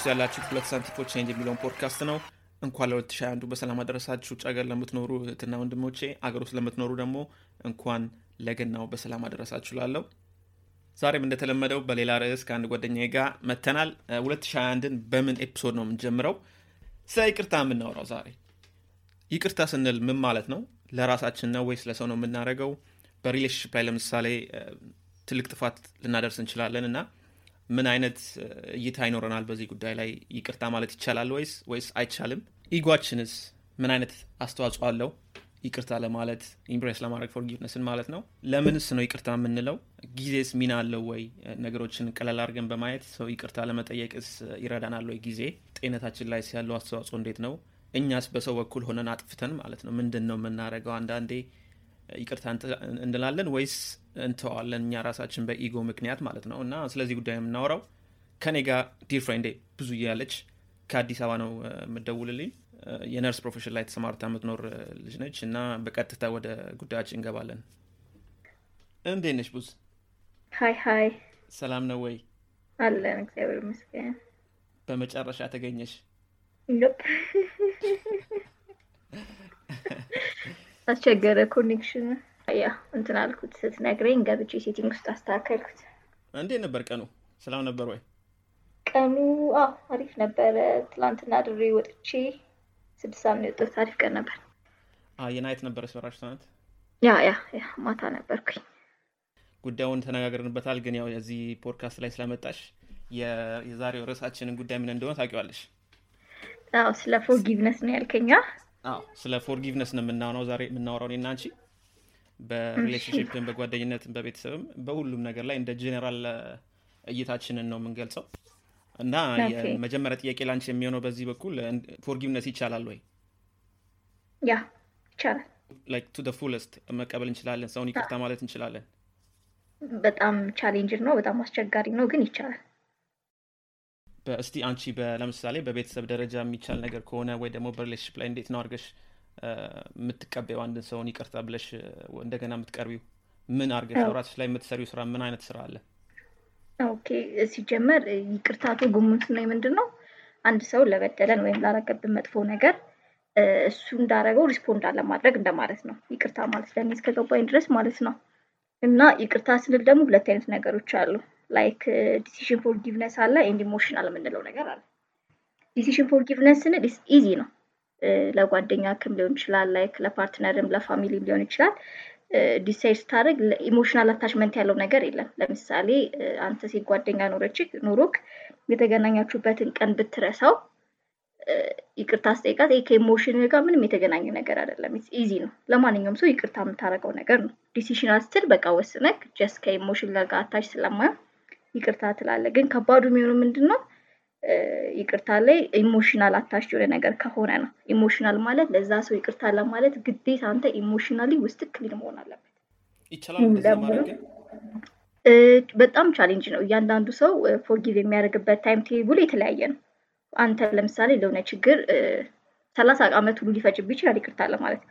እየሰማችሁ ያላችሁት ሁለት ሳንቲፎች change የሚለውን ፖድካስት ነው። እንኳን ለ2021 በሰላም አደረሳችሁ። ውጭ ሀገር ለምትኖሩ እህትና ወንድሞቼ፣ አገር ውስጥ ለምትኖሩ ደግሞ እንኳን ለገናው በሰላም አደረሳችሁ ላለው ዛሬም እንደተለመደው በሌላ ርዕስ ከአንድ ጓደኛዬ ጋር መተናል። 2021ን በምን episode ነው የምንጀምረው? ስለ ይቅርታ የምናወራው ዛሬ። ይቅርታ ስንል ምን ማለት ነው? ለራሳችን ነው ወይስ ለሰው ነው የምናደርገው? በ relationship ላይ ለምሳሌ ትልቅ ጥፋት ልናደርስ እንችላለን እና ምን አይነት እይታ ይኖረናል በዚህ ጉዳይ ላይ? ይቅርታ ማለት ይቻላል ወይስ ወይስ አይቻልም? ego ኣችንስ ምን አይነት አስተዋጽኦ አለው ይቅርታ ለማለት impress ለማድረግ forgiveness ን ማለት ነው። ለምንስ ነው ይቅርታ የምንለው? ጊዜስ ሚና አለው ወይ? ነገሮችን ቀለል አድርገን በማየት ሰው ይቅርታ ለመጠየቅስ ይረዳናል ወይ? ጊዜ ጤነታችን ላይ ያለው አስተዋጽኦ እንዴት ነው? እኛስ በሰው በኩል ሆነን አጥፍተን ማለት ነው ምንድን ነው የምናደርገው? አንዳንዴ ይቅርታ እንላለን ወይስ እንተዋለን እኛ ራሳችን በ ego ምክንያት ማለት ነው። እና ስለዚህ ጉዳይ የምናወራው ከኔ ጋር dear friend ዴ ብዙ እያለች ከአዲስ አበባ ነው የምደውልልኝ የነርስ profession ላይ ተሰማርታ የምትኖር ልጅ ነች እና በቀጥታ ወደ ጉዳያችን እንገባለን። እንዴት ነሽ ቡዝ? hi hi፣ ሰላም ነው ወይ? አለን እግዚአብሔር ይመስገን። በመጨረሻ ተገኘሽ? አስቸገረ connection። ያ እንትን አልኩት ስትነግረኝ ገብቼ setting ውስጥ አስተካከልኩት። እንዴት ነበር ቀኑ? ሰላም ነበር ወይ? ቀኑ አሪፍ ነበረ። ትላንትና ድሬ ወጥቼ ስድስት ሰዓት ነው የወጣሁት። አሪፍ ቀን ነበር። የ night ነበር የሰራሽ ትናንት? yeah yeah yeah ማታ ነበርኩኝ። ጉዳዩን ተነጋግረንበታል። ግን ያው የዚህ ፖድካስት ላይ ስለመጣሽ የዛሬው ርዕሳችንን ጉዳይ ምን እንደሆነ ታውቂዋለሽ? አዎ ስለ forgiveness ነው ያልከኛ? አዎ ስለ forgiveness ነው የምናወራው ዛሬ የምናወራው እኔና አንቺ በ relationship ን፣ በጓደኝነትን፣ በቤተሰብም በሁሉም ነገር ላይ እንደ ጄኔራል እይታችንን ነው የምንገልጸው እና የመጀመሪያ ጥያቄ ላንቺ የሚሆነው በዚህ በኩል forgiveness ይቻላል ወይ? yeah ይቻላል። like to fullest መቀበል እንችላለን? ሰውን ይቅርታ ማለት እንችላለን? በጣም challenge ነው፣ በጣም አስቸጋሪ ነው፣ ግን ይቻላል። እስቲ አንቺ ለምሳሌ በቤተሰብ ደረጃ የሚቻል ነገር ከሆነ ወይ ደግሞ በ relationship ላይ እንዴት ነው አድርገሽ የምትቀበይው አንድን ሰውን ይቅርታ ብለሽ እንደገና የምትቀርቢው? ምን አድርገሽ ነው? ራስሽ ላይ የምትሰሪው ስራ ምን አይነት ስራ አለ? okay ሲጀመር ይቅርታ ትርጉሙን ስናይ ምንድን ነው አንድ ሰው ለበደለን ወይም ላረገብን መጥፎ ነገር እሱ እንዳረገው respond አለማድረግ እንደማለት ነው። ይቅርታ ማለት ለእኔ እስከገባኝ ድረስ ማለት ነው። እና ይቅርታ ስንል ደግሞ ሁለት አይነት ነገሮች አሉ። like decision forgiveness አለ፣ and emotional የምንለው ነገር አለ። decision forgiveness ስንል easy ነው። ለጓደኛክም ሊሆን ይችላል፣ ላይክ ለፓርትነርም ለፋሚሊም ሊሆን ይችላል። decide ስታደርግ emotional attachment ያለው ነገር የለም። ለምሳሌ አንተ ሴት ጓደኛ ኖራህ ኖሮክ የተገናኛችሁበትን ቀን ብትረሳው ይቅርታ ስጠይቃት ከ emotion ጋር ምንም የተገናኘ ነገር አይደለም። easy ነው። ለማንኛውም ሰው ይቅርታ የምታደርገው ነገር ነው። decisional ስትል በቃ ወስነክ just ከ emotion ጋር attach ስለማየው ይቅርታ ትላለህ። ግን ከባዱ የሚሆኑ ምንድን ነው ይቅርታ ላይ emotional attach የሆነ ነገር ከሆነ ነው። emotional ማለት ለዛ ሰው ይቅርታ ለማለት ግዴታ አንተ emotionally ውስጥ clean መሆን አለበት። በጣም challenge ነው። እያንዳንዱ ሰው forgive የሚያደርግበት time table የተለያየ ነው። አንተ ለምሳሌ ለሆነ ችግር ሰላሳ ዓመት ሁሉ ሊፈጅብህ ይችላል ይቅርታ ለማለት።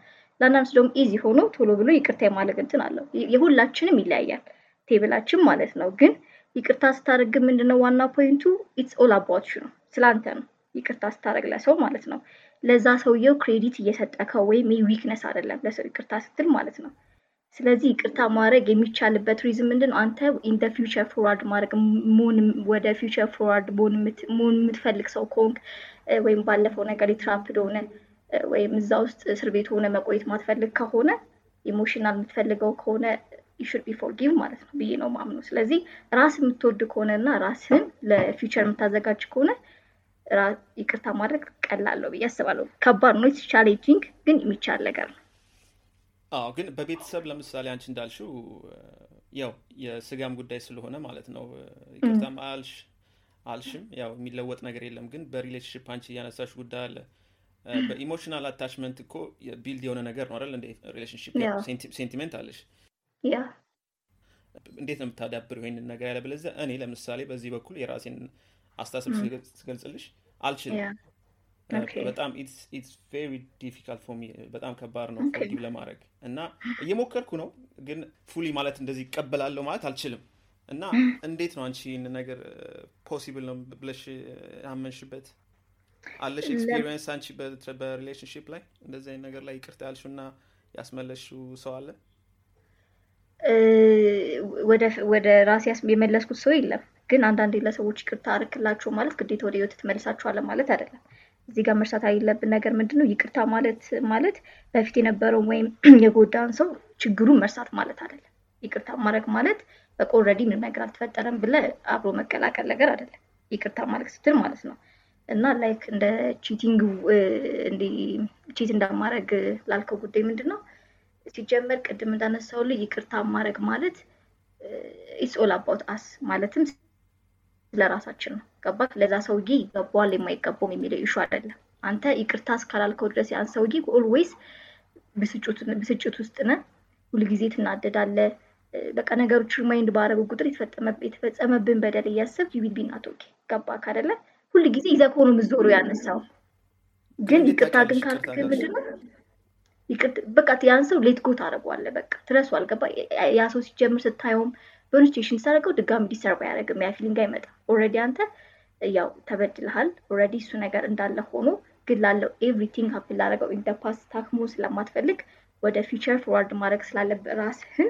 ለአንዳንድ ደግሞ easy ሆኖ ቶሎ ብሎ ይቅርታ የማድረግ እንትን አለው። የሁላችንም ይለያያል table ኣችን ማለት ነው ግን ይቅርታ ስታደርግ ምንድነው ዋና point ኡ it's all about you ነው፣ ስላንተ ነው። ይቅርታ ስታደርግ ለሰው ማለት ነው ለዛ ሰውየው credit እየሰጠከው ወይም weakness አይደለም ለሰው ይቅርታ ስትል ማለት ነው። ስለዚህ ይቅርታ ማድረግ የሚቻልበት reason ምንድን ነው? አንተ in the future forward ማድረግ ወደ future forward መሆን የምትፈልግ ሰው ከሆንክ ወይም ባለፈው ነገር የ trapped ሆነ ወይም እዛ ውስጥ እስር ቤት ሆነ መቆየት ማትፈልግ ከሆነ emotional የምትፈልገው ከሆነ should be forgive ማለት ነው ብዬ ነው ማምነው። ስለዚህ ራስ የምትወድ ከሆነ እና ራስህን ለ future የምታዘጋጅ ከሆነ ይቅርታ ማድረግ ቀላል ነው ብዬ አስባለሁ። ከባድ ነው፣ challenging ግን የሚቻል ነገር ነው። አዎ፣ ግን በቤተሰብ ለምሳሌ አንቺ እንዳልሽው ያው የስጋም ጉዳይ ስለሆነ ማለት ነው ይቅርታም አልሽ አልሽም ያው የሚለወጥ ነገር የለም። ግን በ relationship አንቺ እያነሳሽ ጉዳይ አለ። በ emotional attachment እኮ build የሆነ ነገር ነው አይደል? እንደ relationship sentiment አለሽ ያ እንዴት ነው የምታዳብረው ይሄንን ነገር? ያለበለዚያ እኔ ለምሳሌ በዚህ በኩል የራሴን አስተሳሰብ ስገልጽልሽ አልችልም። በጣም it's very difficult for me በጣም ከባድ ነው forgive ለማድረግ እና እየሞከርኩ ነው፣ ግን fully ማለት እንደዚህ ይቀበላለሁ ማለት አልችልም። እና እንዴት ነው አንቺ ይህን ነገር possible ነው ብለሽ ያመንሽበት አለሽ experience አንቺ በ relationship ላይ እንደዚህ አይነት ነገር ላይ ይቅርታ ያልሽው እና የመለስሽው ሰው አለ ወደ ራሴ የመለስኩት ሰው የለም። ግን አንዳንዴ ለሰዎች ይቅርታ አርክላቸው ማለት ግዴታ ወደ ህይወት ትመልሳቸዋለን ማለት አይደለም። እዚህ ጋር መርሳት የሌለብን ነገር ምንድን ነው ይቅርታ ማለት ማለት በፊት የነበረውን ወይም የጎዳን ሰው ችግሩን መርሳት ማለት አይደለም። ይቅርታ ማድረግ ማለት already ምንም ነገር አልተፈጠረም ብሎ አብሮ መቀላቀል ነገር አይደለም። ይቅርታ ማለት ስትል ማለት ነው። እና like እንደ cheating cheat እንዳማድረግ ላልከው ጉዳይ ምንድን ነው ሲጀመር ቅድም እንዳነሳው ላይ ይቅርታ ማድረግ ማለት it's all about us ማለትም ስለራሳችን ነው። ገባ ለዛ ሰውዬ ይገባዋል የማይገባውም የሚለው issue አይደለም። አንተ ይቅርታ እስካላልከው ድረስ ያን ሰውዬ always ብስጭት ውስጥ ነ ሁልጊዜ ትናደዳለ በቃ ነገሮች ሪማይንድ ባረጉ ቁጥር የተፈጸመብን በደል እያሰብ ዩቢል ቢናት ኦኬ ገባ ካደለ ሁል ጊዜ ይዘህ ከሆኑ ምዞሩ ያነሳው ግን ይቅርታ ግን ካልክ ምንድነው በቃ ያን ሰው ሌት ጎ ታደረጓለ በቃ ትረሱ አልገባ? ያ ሰው ሲጀምር ስታየውም በሆነ ሲቹዌሽን ስታደርገው ድጋሚ ዲሰርቭ አያደርግም ያ ፊሊንግ አይመጣ ኦልሬዲ አንተ ያው ተበድልሃል ኦልሬዲ እሱ ነገር እንዳለ ሆኖ ግን ላለው everything happen ላደረገው in past ታክሞ ስለማትፈልግ ወደ future forward ማድረግ ስላለብህ ራስህን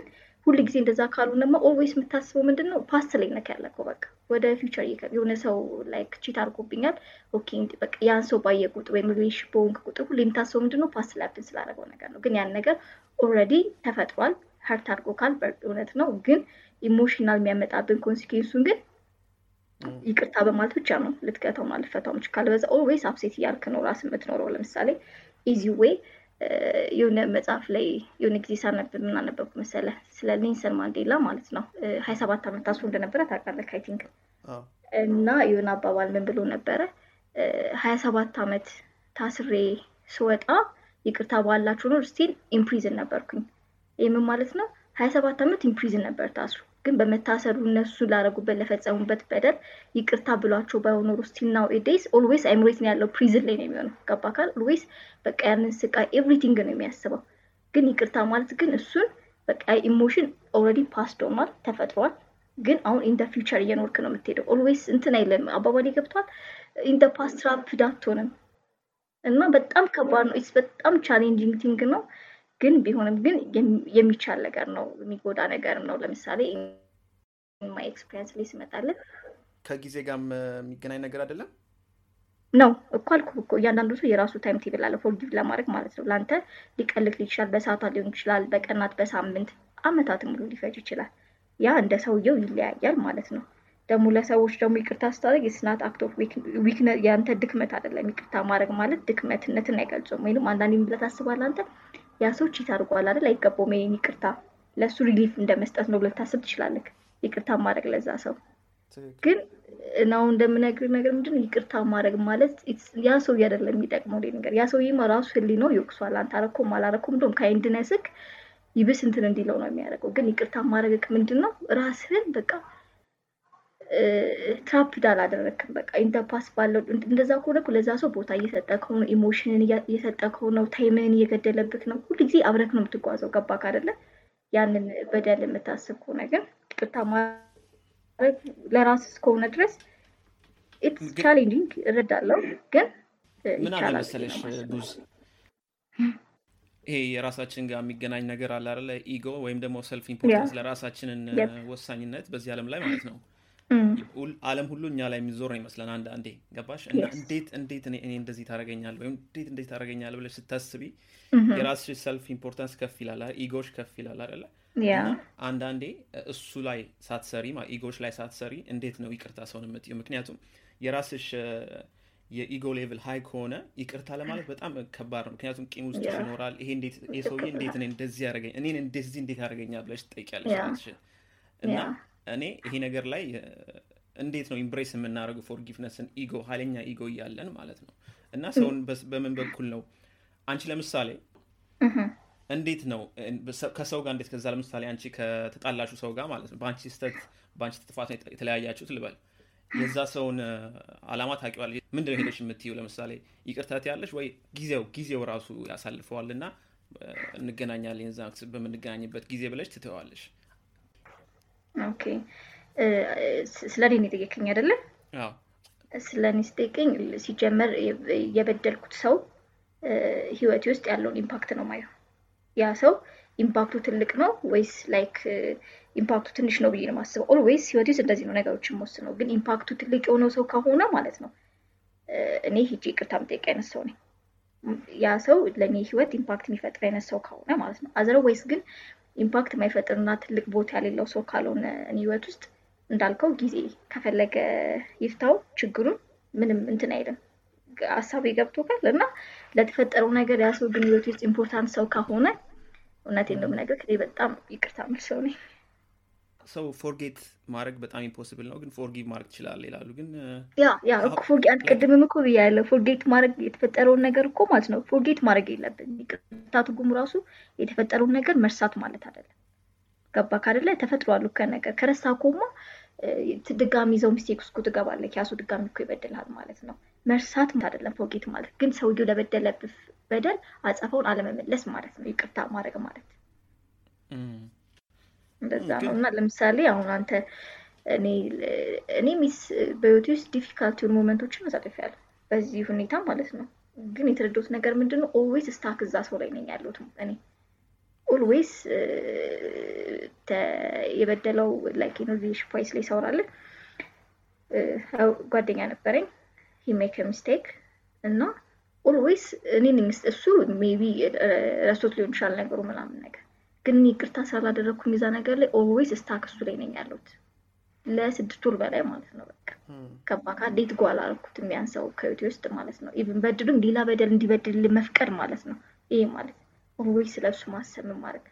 ሁሉ ጊዜ እንደዛ ካልሆነማ always የምታስበው ምንድን ነው past ላይ ነክ ያለከው በቃ ወደ future የሆነ ሰው like cheat አድርጎብኛል። okay በቃ ያን ሰው ባየ ቁጥር ወይም relation በሆንክ ቁጥር ሁሌ የምታስበው ምንድን ነው past ላይ ስላደረገው ነገር ነው። ግን ያን ነገር already ተፈጥሯል። hurt አድርጎካል። እውነት ነው። ግን emotional የሚያመጣብን consequence ኡን ግን ይቅርታ በማለት ብቻ ነው ልትገተው ማለት ፈታው ምች ካልበዛ always upset እያልክ ነው ራስ የምትኖረው። ለምሳሌ easy way የሆነ መጽሐፍ ላይ የሆነ ጊዜ ሳነብ ምን አነበብኩ መሰለ ስለ ኔልሰን ማንዴላ ማለት ነው። ሀያ ሰባት ዓመት ታስሮ እንደነበረ ታውቃለህ I think። እና የሆነ አባባል ምን ብሎ ነበረ? ሀያ ሰባት ዓመት ታስሬ ስወጣ ይቅርታ ባላላችሁ ኖሮ still imprison ነበርኩኝ። ይህ ምን ማለት ነው? ሀያ ሰባት ዓመት imprison ነበር ታስሩ ግን በመታሰሩ እነሱ ላደረጉበት ለፈጸሙበት በደል ይቅርታ ብሏቸው ባይሆን ኖሮ still nowadays always አይምሮት ነው ያለው prison ላይ ነው የሚሆነው። ገባካል always በቃ ያንን ስቃይ everything ነው የሚያስበው። ግን ይቅርታ ማለት ግን እሱን በቃ emotion already passed ሆኗል ተፈጥሯል። ግን አሁን in the future እየኖርክ ነው የምትሄደው። always እንትን አይለም አባባሌ ገብቷል። in the past trapped አትሆንም። እና በጣም ከባድ ነው። it's በጣም challenging thing ነው ግን ቢሆንም ግን የሚቻል ነገር ነው የሚጎዳ ነገርም ነው። ለምሳሌ my experience ላይ ስመጣለን ከጊዜ ጋር የሚገናኝ ነገር አይደለም? ነው። እኮ አልኩ እኮ እያንዳንዱ ሰው የራሱ time table አለ forgive ለማድረግ ማለት ነው። ለአንተ ሊቀል ይችላል በሰዓታት ሊሆን ይችላል በቀናት በሳምንት አመታት ሙሉ ሊፈጅ ይችላል። ያ እንደ ሰውየው ይለያያል ማለት ነው። ደግሞ ለሰዎች ደግሞ ይቅርታ ስታደርግ ይሄ is not act of የአንተ ድክመት አይደለም። ይቅርታ ማድረግ ማለት ድክመትነትን አይገልጹም ወይም አንዳንድ ብለህ ታስባለህ አንተ ያ ሰው cheat አድርጓል አይደል? አይገባውም። ይሄን ይቅርታ ለእሱ relief እንደ መስጠት ነው ብለህ ታስብ ትችላለህ። ይቅርታ ማድረግ ለዛ ሰው ግን now እንደምነግር ነገር ምንድን ይቅርታ ማድረግ ማለት ያ ሰው አይደለም የሚጠቅመው ነገር? ያ ሰውዬማ ራሱ ህሊናው ይወቅሷል። አንተ አረኮም አላረኮም እንደውም kindness ክ ይብስ እንትን እንዲለው ነው የሚያደርገው። ግን ይቅርታ ማድረግ ምንድን ነው ራስህን በቃ trapped አላደረክም። በቃ in the past ባለው እንደዛ ከሆነ ለዛ ሰው ቦታ እየሰጠ ከሆነ emotion ን እየሰጠ ከሆነው time ን እየገደለብክ ነው። ሁሉ ጊዜ አብረክ ነው የምትጓዘው። ገባክ አይደለ? ያንን በደል የምታስብ ከሆነ ግን ይቅርታ ማድረግ ለራስ እስከሆነ ድረስ it's challenging እረዳለሁ። ግን መሰለሽ ቡዝ? ይሄ የራሳችን ጋር የሚገናኝ ነገር አለ አለ ego ወይም ደግሞ self importance ለራሳችንን ወሳኝነት በዚህ ዓለም ላይ ማለት ነው አለም ሁሉ እኛ ላይ የሚዞር ነው ይመስለን አንዳንዴ ገባሽ? እና እንዴት እንዴት እኔ እንደዚህ ታደረገኛል ወይም እንዴት እንደዚህ ታደረገኛል ብለሽ ስታስቢ የራስሽ self importance ከፍ ይላል ego ሽ ከፍ ይላል አደለ አንዳንዴ እሱ ላይ ሳትሰሪ ego ሽ ላይ ሳትሰሪ እንዴት ነው ይቅርታ ሰውን የምትዩ ምክንያቱም የራስሽ የ ego level high ከሆነ ይቅርታ ለማለት በጣም ከባድ ነው። ምክንያቱም ቂም ውስጥ ይኖራል። ይሄ ሰውዬ እንዴት እኔ እንደዚህ ያደረገኝ እኔን እንደዚህ እንዴት ያደረገኛል ብለሽ ትጠይቂያለሽ እና እኔ ይሄ ነገር ላይ እንዴት ነው embrace የምናደርገው? forgiveness ን ego ሀይለኛ ego እያለን ማለት ነው። እና ሰውን በምን በኩል ነው? አንቺ ለምሳሌ እንዴት ነው? ከሰው ጋር እንዴት? ከዛ ለምሳሌ አንቺ ከተጣላሹ ሰው ጋር ማለት ነው። በአንቺ ስተት በአንቺ ጥፋት የተለያያችሁት ልበል። የዛ ሰውን አላማ ታውቂዋል ምንድን ነው ሄደሽ የምትዩ ለምሳሌ ይቅርታ ትያለሽ ወይ ጊዜው ጊዜው ራሱ ያሳልፈዋል እና እንገናኛለን ዛ በምንገናኝበት ጊዜ ብለሽ ትተዋለሽ okay ስለ እኔ የጠየቀኝ አይደለ? ስለ እኔ ስጠይቀኝ ሲጀመር የበደልኩት ሰው ህይወቴ ውስጥ ያለውን impact ነው ማየው። ያ ሰው impact ኡ ትልቅ ነው ወይስ like impact ኡ ትንሽ ነው ብዬ ነው የማስበው። always ህይወቴ ውስጥ እንደዚህ ነው ነገሮችን የምወስነው። ግን impact ኡ ትልቅ የሆነው ሰው ከሆነ ማለት ነው እኔ ሂጂ ይቅርታ የምጠይቅ አይነት ሰው ነኝ። ያ ሰው ለእኔ ህይወት impact የሚፈጥር አይነት ሰው ከሆነ ማለት ነው። ወይስ ግን impact የማይፈጥርና ትልቅ ቦታ የሌለው ሰው ካልሆነ እኔ ህይወት ውስጥ እንዳልከው ጊዜ ከፈለገ ይፍታው ችግሩን ምንም እንትን አይልም። ሀሳብ ገብቶካል እና ለተፈጠረው ነገር ያ ሰው ግን ህይወት ውስጥ important ሰው ከሆነ እውነቴን ነው የምነግርህ እኔ በጣም ይቅርታ የምል ሰው ነኝ። ሰው forget ማድረግ በጣም impossible ነው፣ ግን forgive ማድረግ ትችላለህ ይላሉ። ግን ያ ያ ቅድምም እኮ ብያለሁ። forget ማድረግ የተፈጠረውን ነገር እኮ ማለት ነው forget ማድረግ የለብን። ይቅርታ ትርጉሙ ራሱ የተፈጠረውን ነገር መርሳት ማለት አይደለም። ገባክ አይደለ ተፈጥሯል ከነገር ከረሳክ እኮማ ድጋሚ እዛው mistake ውስጥ ትገባለህ። ያ ሰው ድጋሚ እኮ ይበድልሃል ማለት ነው። መርሳት አይደለም forget ማለት ግን ሰውየው ለበደለብህ በደል አጸፋውን አለመመለስ ማለት ነው ይቅርታ ማድረግ ማለት እንደዛ ነው። እና ለምሳሌ አሁን አንተ እኔ miss በህይወቴ ውስጥ difficult የሆኑ moment ኦችን አሳልፌያለሁ በዚህ ሁኔታ ማለት ነው። ግን የተረዳሁት ነገር ምንድን ነው always stuck እዛ ሰው ላይ ነኝ ያለሁት እኔ። always የበደለው like ኖቪሽ voice ላይ ሳወራለን ጓደኛ ነበረኝ። he make mistake እና always እኔ እሱ maybe ረስቶት ሊሆን ይችላል ነገሩ ምናምን ነገር ግን ይቅርታ ስላላደረግኩኝ እዛ ነገር ላይ always stuck እሱ ላይ ነኝ ያለሁት ለስድስት ወር በላይ ማለት ነው። በቃ ከባካ እንዴት ጓል አላልኩትም ያን ሰው ከህይወቴ ውስጥ ማለት ነው። even በድሉኝ ሌላ በደል እንዲበድል መፍቀድ ማለት ነው። ይሄ ማለት always ስለ እሱ ማሰብ ማለት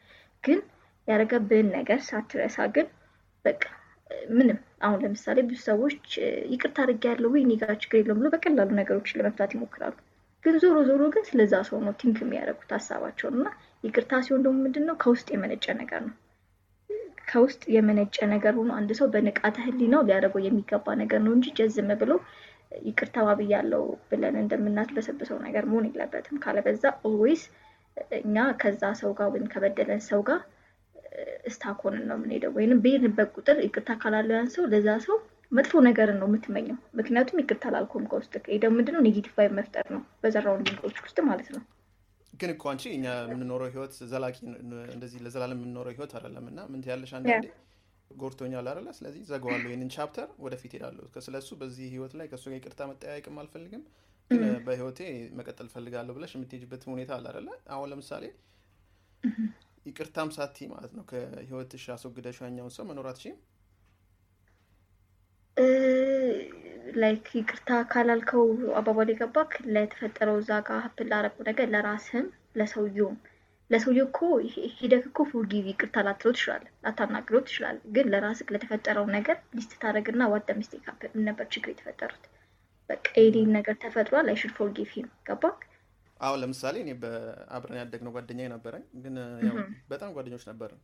ግን ያደረገብህን ነገር ሳትረሳ ግን በቃ ምንም አሁን ለምሳሌ ብዙ ሰዎች ይቅርታ አድርጌያለሁ ወይ እኔ ጋር ችግር የለውም ብሎ በቀላሉ ነገሮችን ለመፍታት ይሞክራሉ። ግን ዞሮ ዞሮ ግን ስለዛ ሰው ነው think የሚያደርጉት ሀሳባቸውን እና ይቅርታ ሲሆን ደግሞ ምንድን ነው ከውስጥ የመነጨ ነገር ነው። ከውስጥ የመነጨ ነገር ሆኖ አንድ ሰው በንቃተ ህሊናው ሊያደርገው የሚገባ ነገር ነው እንጂ ዝም ብሎ ይቅርታ ባብያለሁ ብለን እንደምናስበሰብሰው ነገር መሆን የለበትም። ካለበለዚያ always እኛ ከዛ ሰው ጋር ወይም ከበደለን ሰው ጋር stuck ሆነን ነው የምንሄደው። ወይም በሄድንበት ቁጥር ይቅርታ ካላለው ያን ሰው ለዛ ሰው መጥፎ ነገርን ነው የምትመኘው። ምክንያቱም ይቅርታ አላልኩም ከውስጥ ይሄ ደግሞ ምንድነው negative vibe መፍጠር ነው በዘራው ሊንኮች ውስጥ ማለት ነው። ግን እኮ አንቺ እኛ የምንኖረው ህይወት ዘላቂ እንደዚህ ለዘላለም የምንኖረው ህይወት አይደለም እና ምን ያለሽ አንዳንዴ ጎርቶኛል አይደለ? ስለዚህ ዘገዋለሁ ይህንን chapter ወደፊት ሄዳለሁ። ስለሱ በዚህ ህይወት ላይ ከእሱ ጋር ይቅርታ መጠያየቅም አልፈልግም፣ በህይወቴ መቀጠል ፈልጋለሁ ብለሽ የምትሄጅበትም ሁኔታ አለ አይደለ? አሁን ለምሳሌ ይቅርታም ሳቲ ማለት ነው ከህይወትሽ አስወግደሽ ያኛውን ሰው መኖር አትችይም። ላይክ ይቅርታ ካላልከው አባባል የገባክ ለተፈጠረው እዛ ጋር ሀፕን ላረቁ ነገር ለራስህም ለሰውየውም ለሰውየው እኮ ሂደክ እኮ ፎርጊቭ ይቅርታ ላትለው ትችላለህ፣ ላታናግረው ትችላለህ። ግን ለራስህ ለተፈጠረው ነገር ሊስት ታደረግና ዋደ ሚስቴክ ሀፕን ነበር ችግር የተፈጠሩት በቃ የኔን ነገር ተፈጥሯል አይ ሹድ ፎርጊቭ ሂም ገባክ። አሁን ለምሳሌ እኔ በአብረን ያደግነው ጓደኛ ነበረኝ፣ ግን ያው በጣም ጓደኞች ነበርን።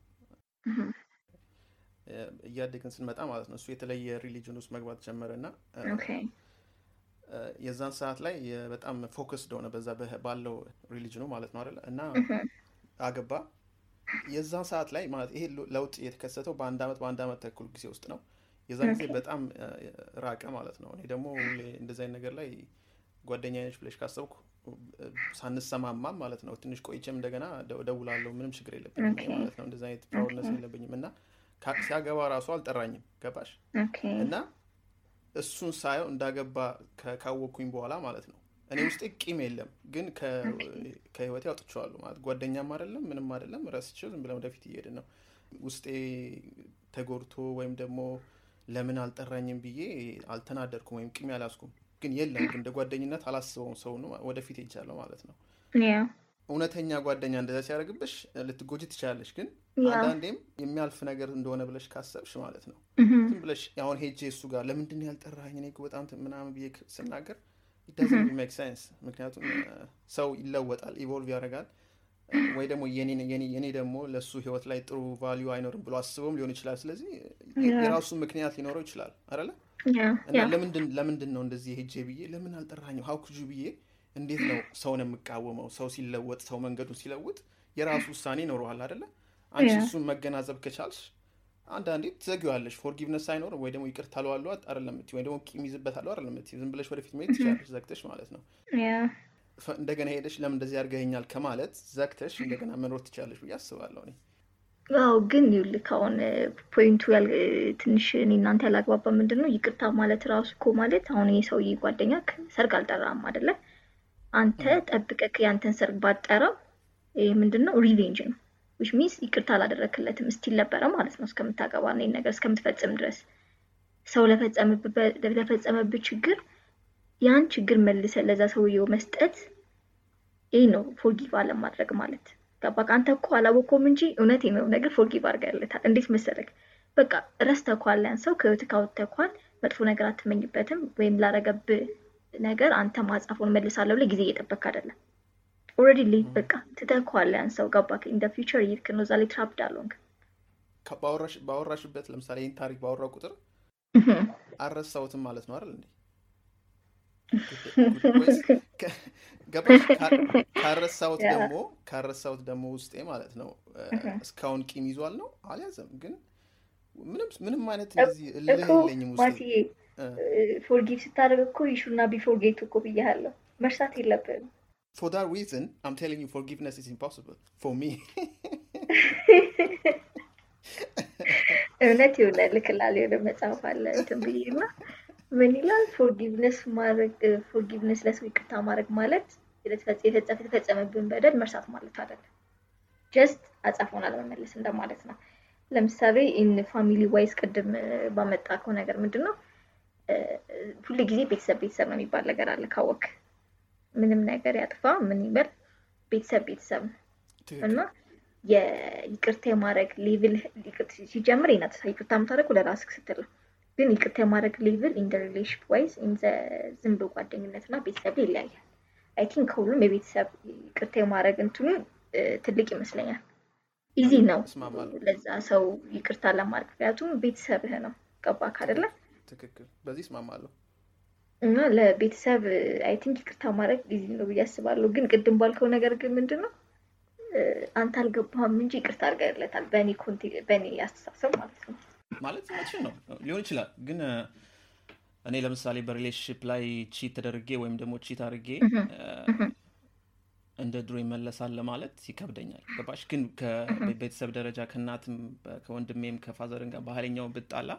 እያደግን ስንመጣ ማለት ነው እሱ የተለየ religion ውስጥ መግባት ጀመረ እና የዛን ሰዓት ላይ በጣም focused ሆነ በዛ ባለው ሪሊጅኑ ማለት ነው አይደለ እና አገባ። የዛን ሰዓት ላይ ማለት ይሄ ለውጥ የተከሰተው በአንድ አመት በአንድ አመት ተኩል ጊዜ ውስጥ ነው። የዛን ጊዜ በጣም ራቀ ማለት ነው። እኔ ደግሞ እንደዚ አይነት ነገር ላይ ጓደኛ ነች ብለሽ ካሰብኩ ሳንሰማማም ማለት ነው ትንሽ ቆይቼም እንደገና እደውላለሁ። ምንም ችግር የለብኝም ማለት ነው። እንደዚ አይነት proudness የለብኝም እና ሲያገባ ራሱ አልጠራኝም። ገባሽ? እና እሱን ሳየው እንዳገባ ካወቅኩኝ በኋላ ማለት ነው። እኔ ውስጤ ቂም የለም ግን ከህይወቴ አውጥቼዋለሁ ማለት ጓደኛም አይደለም ምንም አይደለም። ረስቼው ዝም ብለን ወደፊት እየሄድን ነው። ውስጤ ተጎድቶ ወይም ደግሞ ለምን አልጠራኝም ብዬ አልተናደድኩም ወይም ቂም ያዝኩም ግን የለም። እንደ ጓደኝነት አላስበውም ሰው ወደፊት ሄጃለሁ ማለት ነው። እውነተኛ ጓደኛ እንደዛ ሲያደርግብሽ ልትጎጂ ትችላለሽ። ግን አንዳንዴም የሚያልፍ ነገር እንደሆነ ብለሽ ካሰብሽ ማለት ነው ዝም ብለሽ አሁን ሄጄ እሱ ጋር ለምንድን ነው ያልጠራኝ እኔ በጣም ምናምን ብዬ ስናገር doesn't make sense። ምክንያቱም ሰው ይለወጣል፣ evolve ያደርጋል። ወይ ደግሞ የኔ ደግሞ ለእሱ ህይወት ላይ ጥሩ value አይኖርም ብሎ አስበውም ሊሆን ይችላል። ስለዚህ የራሱ ምክንያት ሊኖረው ይችላል አይደለ? እና ለምንድን ነው እንደዚህ ሄጄ ብዬ ለምን አልጠራኝም ሀው ኩጁ ብዬ እንዴት ነው ሰውን የምቃወመው? ሰው ሲለወጥ ሰው መንገዱን ሲለውጥ የራሱ ውሳኔ ይኖረዋል አይደለ? አንቺ እሱን ማገናዘብ ከቻልሽ አንዳንዴ ትዘጊዋለሽ። forgiveness ሳይኖር ወይ ደግሞ ይቅርታ አለዋለሁ አይደለም የምትይው፣ ወይ ደግሞ ቂም ይዝበታለሁ አይደለም የምትይው። ዝም ብለሽ ወደፊት መሄድ ትችላለሽ ዘግተሽ ማለት ነው። እንደገና ሄደሽ ለምን እንደዚህ አድርገኸኛል ከማለት ዘግተሽ እንደገና መኖር ትችላለሽ ብዬ አስባለሁ እኔ። አዎ ግን ይኸውልህ አሁን point ኡ ትንሽ እኔ እናንተ ያላግባባን ምንድን ነው ይቅርታ ማለት ራሱ እኮ ማለት አሁን ይህ ሰውዬ ጓደኛ ሰርግ አልጠራም አይደለ? አንተ ጠብቀህ ያንተን ሰርግ ባትጠራው ይህ ምንድን ነው revenge ነው። which means ይቅርታ አላደረክለትም still ነበረ ማለት ነው እስከምታገባ ይህን ነገር እስከምትፈጽም ድረስ ሰው ለፈጸመብህ ችግር ያን ችግር መልሰህ ለዛ ሰውየው መስጠት ይህ ነው forgive አለማድረግ ማለት ገባክ? አንተ እኮ አላወቀውም እንጂ እውነት ነው ነገር forgive አድርገህለታል። እንዴት መሰለክ? በቃ ረስተኸዋል፣ ያን ሰው ከህይወትህ አውጥተኸዋል፣ መጥፎ ነገር አትመኝበትም፣ ወይም ላረገብህ ነገር አንተም አጸፋውን እመልሳለሁ ብለህ ጊዜ እየጠበክ አይደለም። already በቃ ትተኸዋል፣ ያን ሰው ገባክ? in the future ይልክ ነው እዛ ላይ trapped አልሆንክ። ባወራሽበት ለምሳሌ ይህን ታሪክ ባወራው ቁጥር አልረሳሁትም ማለት ነው አይደል እንዴ? ካረሳሁት ደግሞ ካረሳሁት ደግሞ ውስጤ ማለት ነው እስካሁን ቂም ይዟል ነው አልያዘም። ግን ምንም ምንም አይነት እንደዚህ እልህ የለኝም እ፣ forgive ስታደርግ እኮ you shouldn't be forget እኮ ብያለሁ። መርሳት የለብህም። for that reason i'm telling you forgiveness is impossible for me እውነት ይሆናል ልክላል የሆነ መጽሐፍ አለ እንትን ብዬ እና ምን ይላል forgiveness ማድረግ forgiveness ለሰው ይቅርታ ማድረግ ማለት የተፈጸመብን በደል መርሳት ማለት አይደለም። just አጸፋውን አለመመለስ እንደማለት ነው። ለምሳሌ in family wise ቅድም ባመጣከው ነገር ምንድን ነው ሁል ጊዜ ቤተሰብ ቤተሰብ ነው የሚባል ነገር አለ ካወክ ምንም ነገር ያጥፋ ምን ይበል ቤተሰብ ቤተሰብ ነው። እና የይቅርታ የማድረግ level ሲጀምር ይናት ይቅርታ የምታደርገው ለራስህ ስትል ነው። ግን ይቅርታ የማድረግ level in relation wise ዝም ብሎ ጓደኝነት እና ቤተሰብ ይለያያል። I think ከሁሉም የቤተሰብ ይቅርታ የማድረግ እንትኑ ትልቅ ይመስለኛል። easy ነው ለዛ ሰው ይቅርታ ለማድረግ ምክንያቱም ቤተሰብህ ነው። ገባክ አይደለ? ትክክል በዚህ እስማማለሁ እና ለቤተሰብ I think ይቅርታ ማድረግ easy ነው ብዬ አስባለሁ። ግን ቅድም ባልከው ነገር ግን ምንድን ነው አንተ አልገባህም እንጂ ይቅርታ አድርገህለታል። በእኔ በእኔ አስተሳሰብ ማለት ነው። ማለት መቼም ነው ሊሆን ይችላል። ግን እኔ ለምሳሌ በሪሌሽንሽፕ ላይ ቺት ተደርጌ ወይም ደግሞ ቺት አድርጌ እንደ ድሮ ይመለሳል ለማለት ይከብደኛል። ገባሽ? ግን ከቤተሰብ ደረጃ ከእናትም ከወንድሜም ከፋዘርን ጋር ባህለኛውን ብጣላ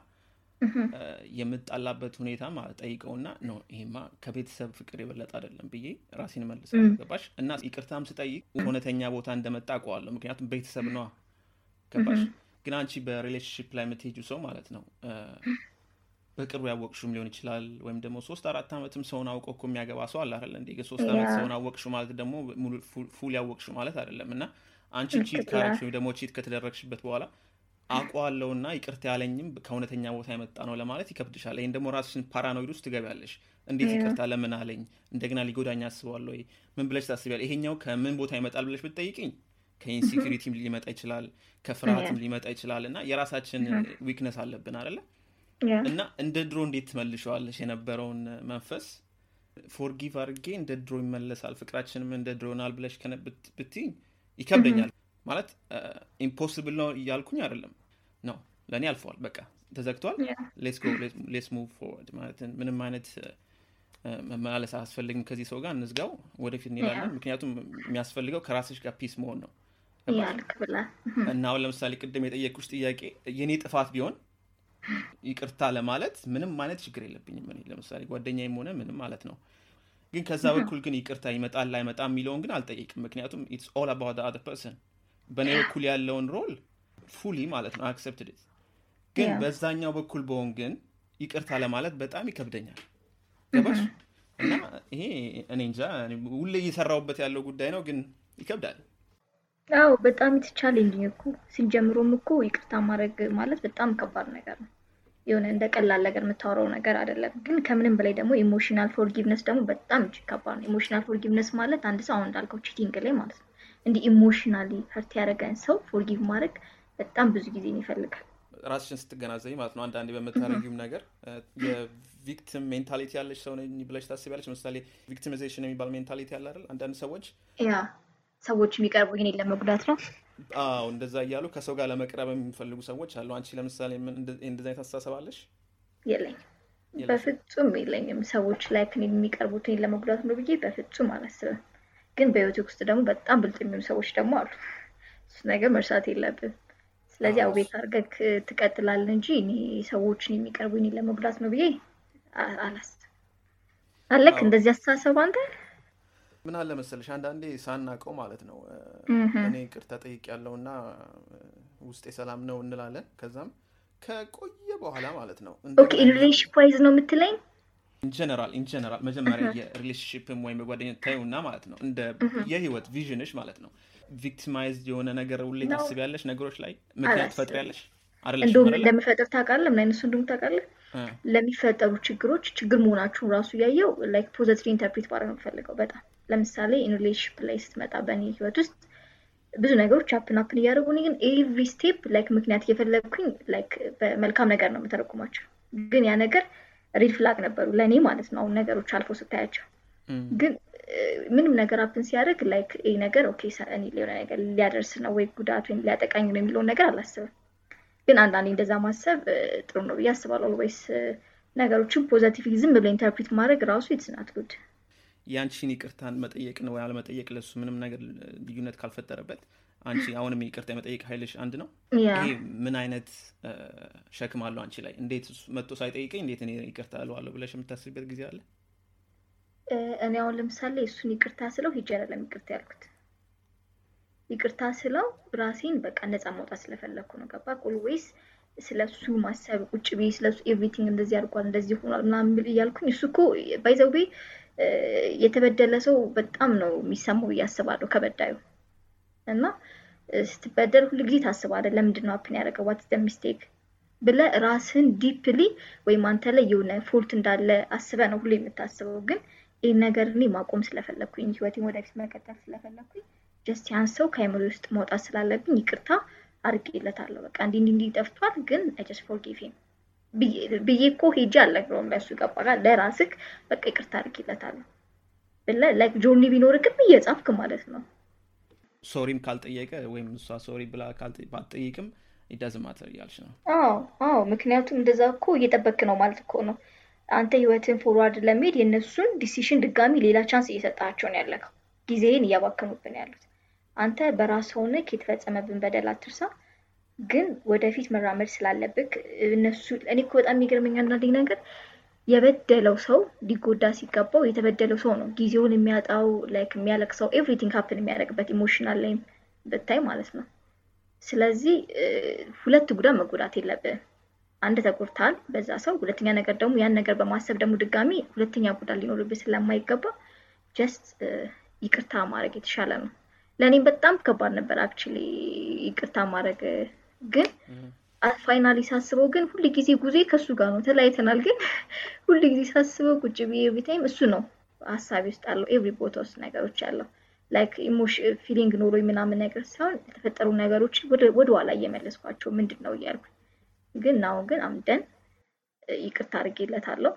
የምጣላበት ሁኔታ ማለት ጠይቀውና ነው ይሄማ ከቤተሰብ ፍቅር የበለጠ አይደለም ብዬ ራሴን እመልሳለሁ። ገባሽ? እና ይቅርታም ስጠይቅ እውነተኛ ቦታ እንደመጣ አውቀዋለሁ። ምክንያቱም ቤተሰብ ነዋ። ገባሽ? ግን አንቺ በ relationship ላይ የምትሄጂው ሰው ማለት ነው በቅርቡ ያወቅሹም ሊሆን ይችላል ወይም ደግሞ ሶስት አራት ዓመትም ሰውን አውቀው እኮ የሚያገባ ሰው አለ አይደለ እንዴ? ሶስት ዓመት ሰውን አወቅሹ ማለት ደግሞ full ያወቅሹ ማለት አይደለም። እና አንቺ cheat ካረግሽ ወይም ደግሞ cheat ከተደረግሽበት በኋላ አውቀዋለሁና ይቅርታ ያለኝም ከእውነተኛ ቦታ የመጣ ነው ለማለት ይከብድሻል። ይህን ደግሞ ራስሽን paranoid ውስጥ ትገቢያለሽ። እንዴት ይቅርታ ለምን አለኝ? እንደገና ሊጎዳኝ አስበዋል ወይ? ምን ብለሽ ታስቢያለሽ? ይሄኛው ከምን ቦታ ይመጣል ብለሽ ብትጠይቅኝ ከ insecurity ም ሊመጣ ይችላል፣ ከፍርሃትም ሊመጣ ይችላል። እና የራሳችን weakness አለብን? yeah እና እንደ ድሮ እንዴት ትመልሸዋለሽ የነበረውን መንፈስ forgive አድርጌ እንደ ድሮ ይመለሳል ፍቅራችንም እንደ ድሮ ይሆናል ብለሽ ብትይኝ ይከብደኛል። ማለት impossible ነው እያልኩኝ አይደለም ነው ለእኔ አልፈዋል። በቃ ተዘግቷል። let's move forward ማለት ምንም አይነት መመላለስ አያስፈልግም። ከዚህ ሰው ጋር እንዝጋው፣ ወደፊት እንሄዳለን። ምክንያቱም የሚያስፈልገው ከራስሽ ጋር peace መሆን ነው። እና አሁን ለምሳሌ ቅድም የጠየቅኩሽ ጥያቄ የኔ ጥፋት ቢሆን ይቅርታ ለማለት ምንም አይነት ችግር የለብኝም። እኔ ለምሳሌ ጓደኛዬም ሆነ ምንም ማለት ነው። ግን ከዛ በኩል ግን ይቅርታ ይመጣል ላይመጣም የሚለውን ግን አልጠይቅም። ምክንያቱም it's all about other person በእኔ በኩል ያለውን role fully ማለት ነው accepted ግን. በዛኛው በኩል በሆን ግን ይቅርታ ለማለት በጣም ይከብደኛል። ገባሽ? እና ይሄ እኔ እንጃ ሁሌ እየሰራሁበት ያለው ጉዳይ ነው፣ ግን ይከብዳል። አዎ በጣም challenging እኮ ሲጀምሩም እኮ ይቅርታ ማድረግ ማለት በጣም ከባድ ነገር ነው። የሆነ እንደ ቀላል ነገር የምታወራው ነገር አይደለም። ግን ከምንም በላይ ደግሞ emotional forgiveness ደግሞ በጣም እጅግ ከባድ ነው። emotional forgiveness ማለት አንድ ሰው አሁን እንዳልከው cheating ላይ ማለት ነው እንዲህ emotionally hurt ያደረገን ሰው forgive ማድረግ በጣም ብዙ ጊዜን ይፈልጋል። ራስሽን ስትገናዘኝ ማለት ነው። አንዳንዴ በምታደርጊውም ነገር የ victim mentality ያለች ሰው ብለሽ ታስቢያለች። ለምሳሌ victimization የሚባል mentality ያለ አይደል? አንዳንድ ሰዎች ያ ሰዎች የሚቀርቡ እኔን ለመጉዳት ነው። አዎ እንደዛ እያሉ ከሰው ጋር ለመቅረብ የሚፈልጉ ሰዎች አሉ። አንቺ ለምሳሌ ምን እንደ- እንደዚህ አይነት አስተሳሰብ አለሽ? የለኝም፣ የለሽም? በፍጹም የለኝም። ሰዎች ላይ እኔን የሚቀርቡት እኔን ለመጉዳት ነው ብዬ በፍጹም አላስብም። ግን በህይወቴ ውስጥ ደግሞ በጣም ብልጥ የሚሆኑ ሰዎች ደግሞ አሉ። እሱ ነገር መርሳት የለብን። ስለዚህ ያው አዎ። ቤት አድርገህ ትቀጥላለህ እንጂ እኔ ሰዎችን የሚቀርቡ እኔን ለመጉዳት ነው ብዬ አላስብም። አለክ እንደዚህ አስተሳሰብ አንተ? ምን አለ መሰለሽ አንዳንዴ ሳናቀው ማለት ነው እኔ ይቅርታ ጠይቅ ያለውና ውስጤ ሰላም ነው እንላለን። ከዛም ከቆየ በኋላ ማለት ነው okay relationship wise ነው የምትለኝ? in general in general መጀመሪያ የ relationship ም ወይም የጓደኝነት ታዩና ማለት ነው። እንደ የህይወት vision ሽ ማለት ነው። victimized የሆነ ነገር ሁሌ ታስቢያለሽ? ነገሮች ላይ ምክንያት ትፈጥሪያለሽ? እንደውም? እንደምፈጥር ታውቃለህ? ምን አይነት ሰው ታውቃለህ? ለሚፈጠሩ ችግሮች ችግር መሆናችሁን ራሱ እያየው like positive interpret ማድረግ ነው የምፈልገው በጣም። ለምሳሌ in relationship ላይ ስትመጣ በእኔ ህይወት ውስጥ ብዙ ነገሮች happen happen እያደረጉ እኔ ግን every step like ምክንያት እየፈለግኩኝ like በመልካም ነገር ነው የምተረጉማቸው። ግን ያ ነገር red flag ነበሩ ለእኔ ማለት ነው። አሁን ነገሮች አልፎ ስታያቸው ግን ምንም ነገር happen ሲያደርግ like ይህ ነገር okay እኔ ላይ የሆነ ነገር ሊያደርስ ነው ወይ ጉዳት ወይም ሊያጠቃኝ ነው የሚለውን ነገር አላስብም። ግን አንዳንዴ እንደዛ ማሰብ ጥሩ ነው ብዬ አስባለሁ always ነገሮችን positive ዝም ብሎ interpret ማድረግ ራሱ it's not good የአንቺን ይቅርታን መጠየቅ ነው ያለመጠየቅ ለሱ ምንም ነገር ልዩነት ካልፈጠረበት አንቺ አሁንም ይቅርታ የመጠየቅ ኃይልሽ አንድ ነው። ይሄ ምን አይነት ሸክም አለው አንቺ ላይ? እንዴት መጥቶ ሳይጠይቀኝ እንዴት እኔ ይቅርታ እለዋለሁ ብለሽ የምታስብበት ጊዜ አለ? እኔ አሁን ለምሳሌ እሱን ይቅርታ ስለው ሂጅ አይደለም ይቅርታ ያልኩት ይቅርታ ስለው ራሴን በቃ ነፃ ማውጣት ስለፈለግኩ ነው ገባ always ስለ እሱ ማሰብ ቁጭ ብዬ ስለ እሱ everything እንደዚህ አድርጓል እንደዚህ ሆኗል ምናምን እያልኩኝ እሱ እኮ by the way የተበደለ ሰው በጣም ነው የሚሰማው ብዬ አስባለሁ ከበዳዩ እና ስትበደል ሁሉ ጊዜ ታስባለህ ለምንድን ነው happen ያደረገው what the mistake ብለህ ራስን deeply ወይም አንተ ላይ የሆነ fault እንዳለ አስበህ ነው ሁሌ የምታስበው ግን ይህን ነገር እኔ ማቆም ስለፈለግኩኝ ህይወቴን ወደፊት መቀጠል ስለፈለግኩኝ just ያን ሰው ከአይምሮ ውስጥ ማውጣት ስላለብኝ ይቅርታ አድርጌለታለሁ። በቃ እንዲህ እንዲህ ጠፍቷል፣ ግን just forgive ብዬ እኮ ሄጄ አልነግረውም ለእሱ ይገባል። ለራስህ በቃ ይቅርታ አድርጌለታለሁ ብለህ like journal ቢኖር ግን እየጻፍክ ማለት ነው። sorry ም ካልጠየቀ ወይም እሷ sorry ብላ ባትጠይቅም it doesn't matter እያልሽ ነው። አዎ አዎ፣ ምክንያቱም እንደዛ እኮ እየጠበክ ነው ማለት እኮ ነው። አንተ ህይወትን forward ለመሄድ የእነሱን decision ድጋሚ ሌላ chance እየሰጣቸው ነው ያለከው። ጊዜህን እያባከኑብን ያሉት አንተ በራስ ሆነህ የተፈጸመብን በደል አትርሳ። ግን ወደፊት መራመድ ስላለብክ እነሱ እኔ እኮ በጣም የሚገርመኝ አንዳንዴ ነገር የበደለው ሰው ሊጎዳ ሲገባው የተበደለው ሰው ነው ጊዜውን የሚያጣው like የሚያለቅሰው everything happen የሚያደርግበት emotional ላይም ብታይ ማለት ነው። ስለዚህ ሁለት ጉዳት መጎዳት የለብህም። አንድ ተጎድተሃል በዛ ሰው፣ ሁለተኛ ነገር ደግሞ ያን ነገር በማሰብ ደግሞ ድጋሚ ሁለተኛ ጉዳት ሊኖርብህ ስለማይገባ just ይቅርታ ማድረግ የተሻለ ነው። ለእኔም በጣም ከባድ ነበር actually ይቅርታ ማድረግ ግን finally ሳስበው ግን ሁል ጊዜ ጉዜ ከእሱ ጋር ነው። ተለያይተናል፣ ግን ሁል ጊዜ ሳስበው ቁጭ ብዬ every time እሱ ነው ሀሳቤ ውስጥ ያለው every ቦታ ውስጥ ነገሮች ያለው like emotion feeling ኖሮ ምናምን ነገር ሳይሆን የተፈጠሩ ነገሮችን ወደ እየመለስኳቸው ምንድን ነው እያልኩ ግን now ግን I'm done ይቅርታ አድርጌለታለሁ።